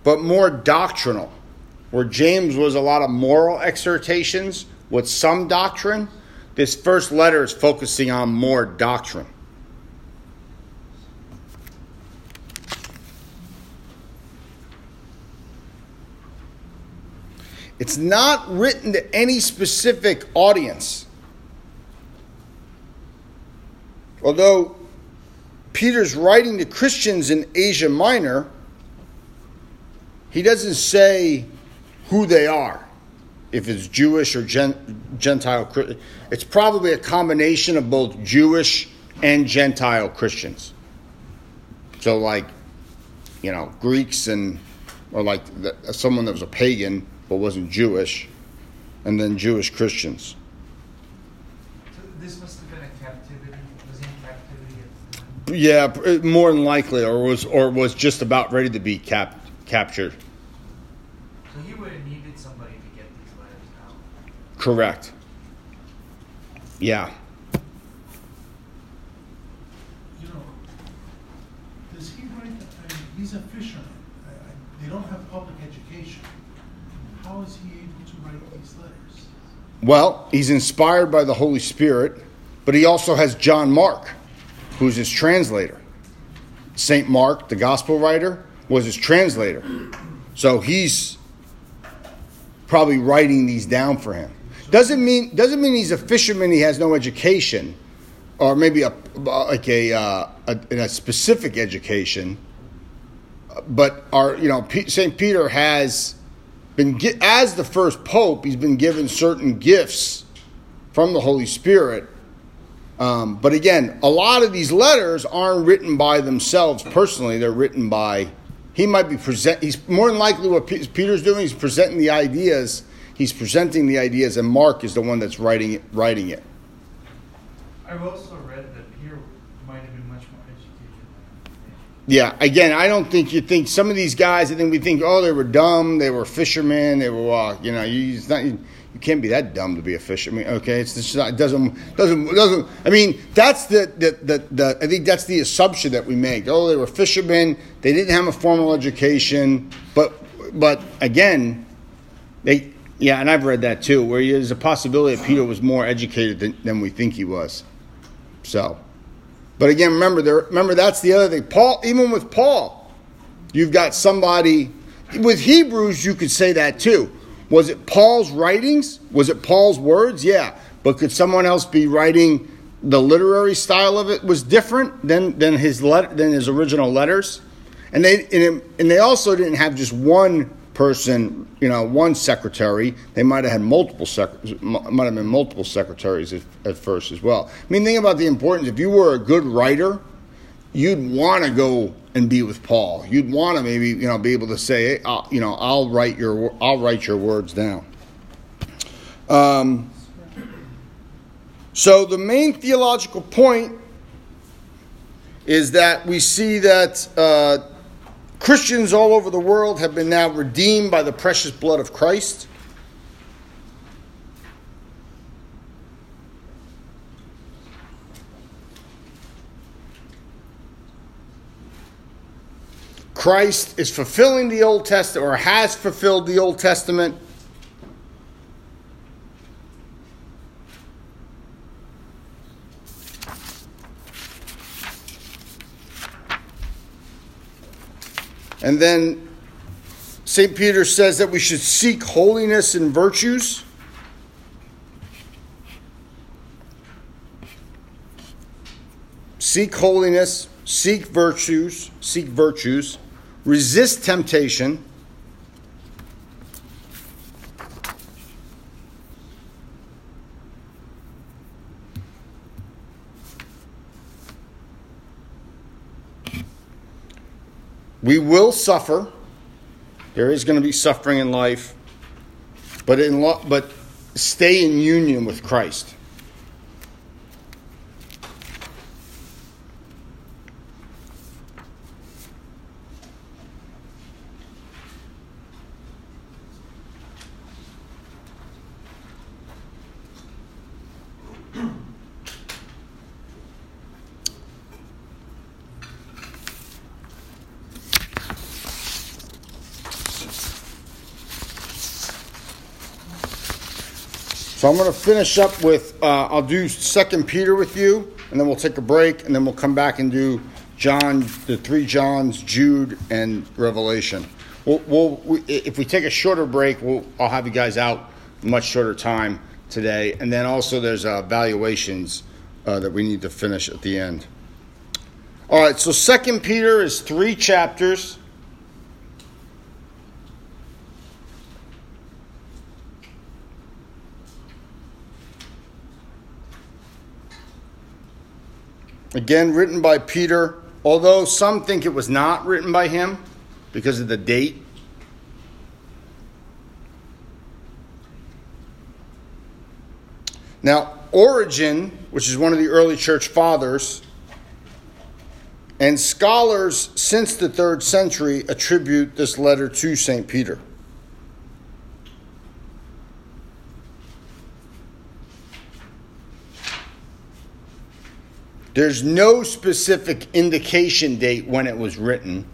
But more doctrinal, where James was a lot of moral exhortations with some doctrine, this first letter is focusing on more doctrine. It's not written to any specific audience. Although Peter's writing to Christians in Asia Minor, he doesn't say who they are, if it's Jewish or Gentile. It's probably a combination of both Jewish and Gentile Christians. So, like, you know, Greeks and, or like the, someone that was a pagan but wasn't Jewish, and then Jewish Christians. So this must have been a captivity. Was he in captivity? Yeah, more than likely, or was or was just about ready to be cap- captured. So he would have needed somebody to get these letters out. Correct. Yeah. You know, does he write? I mean, he's a fisherman. I, I, they don't have public education how is he able to write these letters? Well, he's inspired by the Holy Spirit, but he also has John Mark, who's his translator. St. Mark, the gospel writer, was his translator. So he's probably writing these down for him. Doesn't mean doesn't mean he's a fisherman. He has no education, or maybe a like a, uh, a, a specific education. But our you know Saint Peter has been as the first pope, he's been given certain gifts from the Holy Spirit. Um, but again, a lot of these letters aren't written by themselves personally; they're written by. He might be present. He's more than likely what Peter's doing. He's presenting the ideas. He's presenting the ideas, and Mark is the one that's writing it. Writing it. I've also read that Yeah, again, I don't think you think some of these guys. I think we think, oh, they were dumb. They were fishermen. They were, uh, you know, you, not, you, you, can't be that dumb to be a fisherman. Okay, it's just not, it doesn't doesn't doesn't. I mean, that's the, the the, the I think that's the assumption that we make. Oh, they were fishermen. They didn't have a formal education, but but again, they yeah, and I've read that too, where there's a possibility that Peter was more educated than, than we think he was. So. But again, remember, there, remember that's the other thing. Paul, even with Paul, you've got somebody. With Hebrews, you could say that too. Was it Paul's writings? Was it Paul's words? Yeah. But could someone else be writing the literary style of it was different than, than his let, than his original letters? And they and, it, and they also didn't have just one person, you know, one secretary. They might have had multiple sec- might have been multiple secretaries at, at, first as well. I mean, think about the importance. If you were a good writer, you'd want to go and be with Paul. You'd want to maybe you know be able to say, hey, you know, I'll write your I'll write your words down. Um, so the main theological point is that we see that. Uh, Christians all over the world have been now redeemed by the precious blood of Christ. Christ is fulfilling the Old Testament or has fulfilled the Old Testament. And then St. Peter says that we should seek holiness and virtues. Seek holiness, seek virtues, seek virtues, resist temptation. We will suffer. There is going to be suffering in life, but in lo- but stay in union with Christ. So I'm going to finish up with uh, I'll do Second Peter with you, and then we'll take a break, and then we'll come back and do John, the three Johns, Jude, and Revelation. We'll, we'll we, if we take a shorter break, we'll, I'll have you guys out much shorter time today, and then also there's uh, valuations uh, that we need to finish at the end. All right, so Second Peter is three chapters. Again, written by Peter, although some think it was not written by him because of the date. Now, Origen, which is one of the early church fathers, and scholars since the third century attribute this letter to St. Peter. There's no specific indication date when it was written.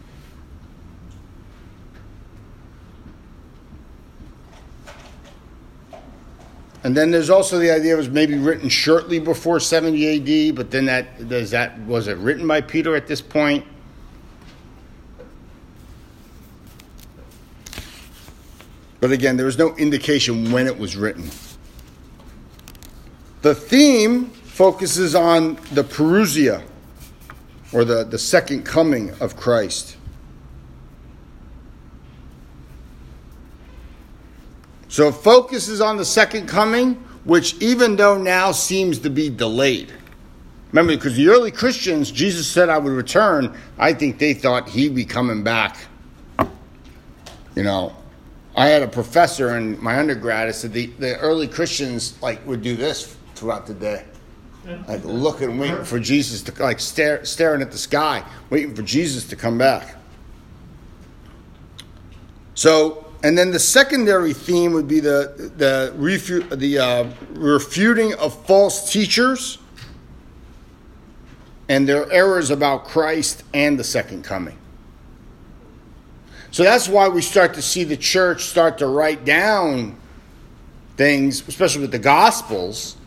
And then there's also the idea it was maybe written shortly before 70 AD, but then that does that was it written by Peter at this point? But again, there was no indication when it was written. The theme focuses on the Parousia, or the, the second coming of Christ. So it focuses on the second coming, which even though now seems to be delayed. Remember, because the early Christians, Jesus said, I would return. I think they thought he'd be coming back. You know, I had a professor in my undergrad. I said the, the early Christians like would do this throughout the day, like looking, waiting for Jesus to like stare, staring at the sky, waiting for Jesus to come back. So, and then the secondary theme would be the the refu- the uh, refuting of false teachers and their errors about Christ and the second coming. So that's why we start to see the church start to write down things, especially with the Gospels,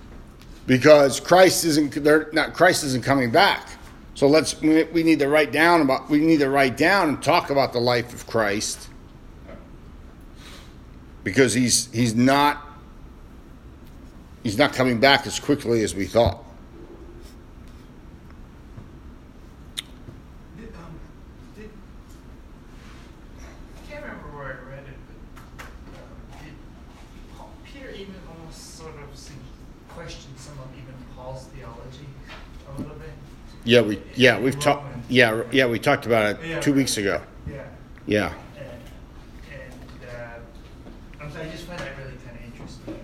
because Christ isn't they're not Christ isn't coming back. So let's we need to write down about we need to write down and talk about the life of Christ because he's he's not he's not coming back as quickly as we thought. Did, um, did, I can't remember where I read it, but um, did Paul, Peter even almost sort of seemed to question some of even Paul's theology a little bit? Yeah, we yeah we've talked yeah yeah we talked about it two weeks ago. Yeah. Yeah. And, and uh, I'm sorry, I just find that really kind of interesting.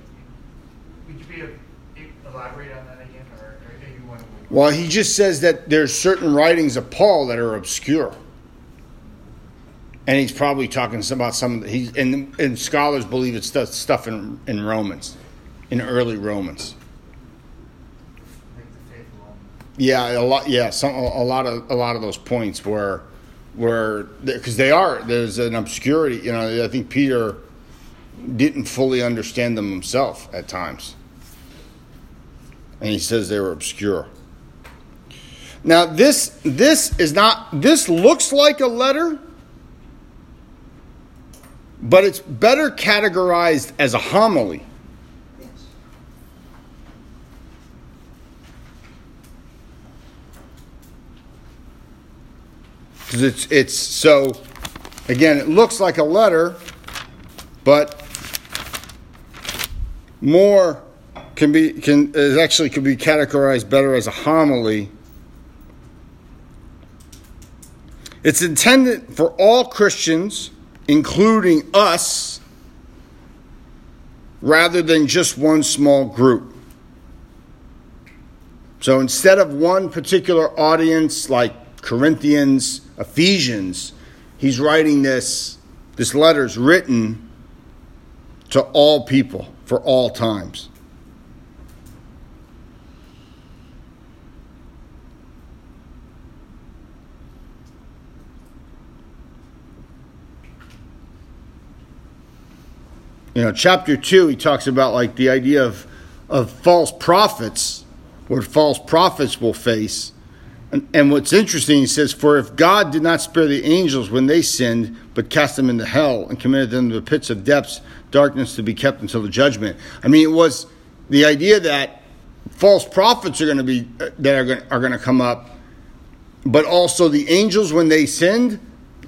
Would you be elaborate on that again, or, or you want to? Well, he just says that there's certain writings of Paul that are obscure. And he's probably talking about some he and, and scholars believe it's stuff, stuff in in Romans, in early Romans. Like the faith alone? Yeah, a lot. Yeah, some a lot of a lot of those points were were because they are there's an obscurity. You know, I think Peter didn't fully understand them himself at times, and he says they were obscure. Now this this is not this looks like a letter, but it's better categorized as a homily. Because it's it's so again it looks like a letter but more can be can is actually can be categorized better as a homily It's intended for all Christians, including us, rather than just one small group. So instead of one particular audience like Corinthians, Ephesians, he's writing this, this letter's written to all people for all times. You know, chapter 2, he talks about like the idea of, of false prophets, what false prophets will face. And, and what's interesting, he says, For if God did not spare the angels when they sinned, but cast them into hell and committed them to the pits of depths, darkness to be kept until the judgment. I mean, it was the idea that false prophets are going to be, uh, that are going, are going to come up, but also the angels, when they sinned,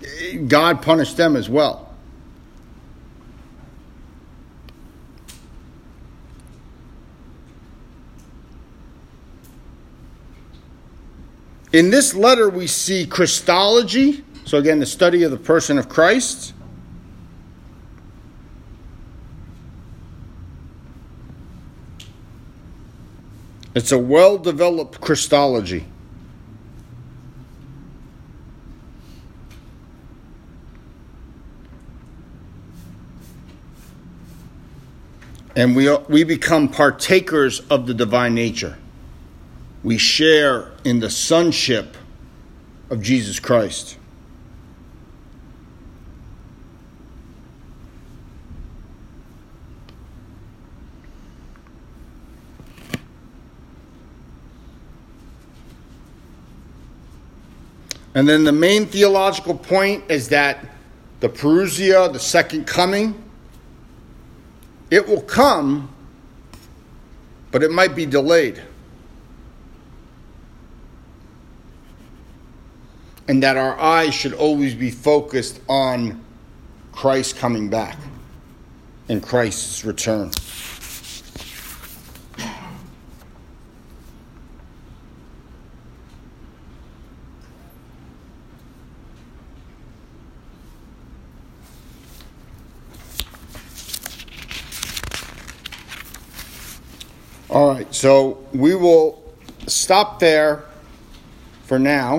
eh, God punished them as well. In this letter, we see Christology. So, again, the study of the person of Christ. It's a well developed Christology. And we, we become partakers of the divine nature we share in the sonship of Jesus Christ. And then the main theological point is that the Parousia, the second coming, it will come, but it might be delayed. And that our eyes should always be focused on Christ coming back and Christ's return. All right, so we will stop there for now.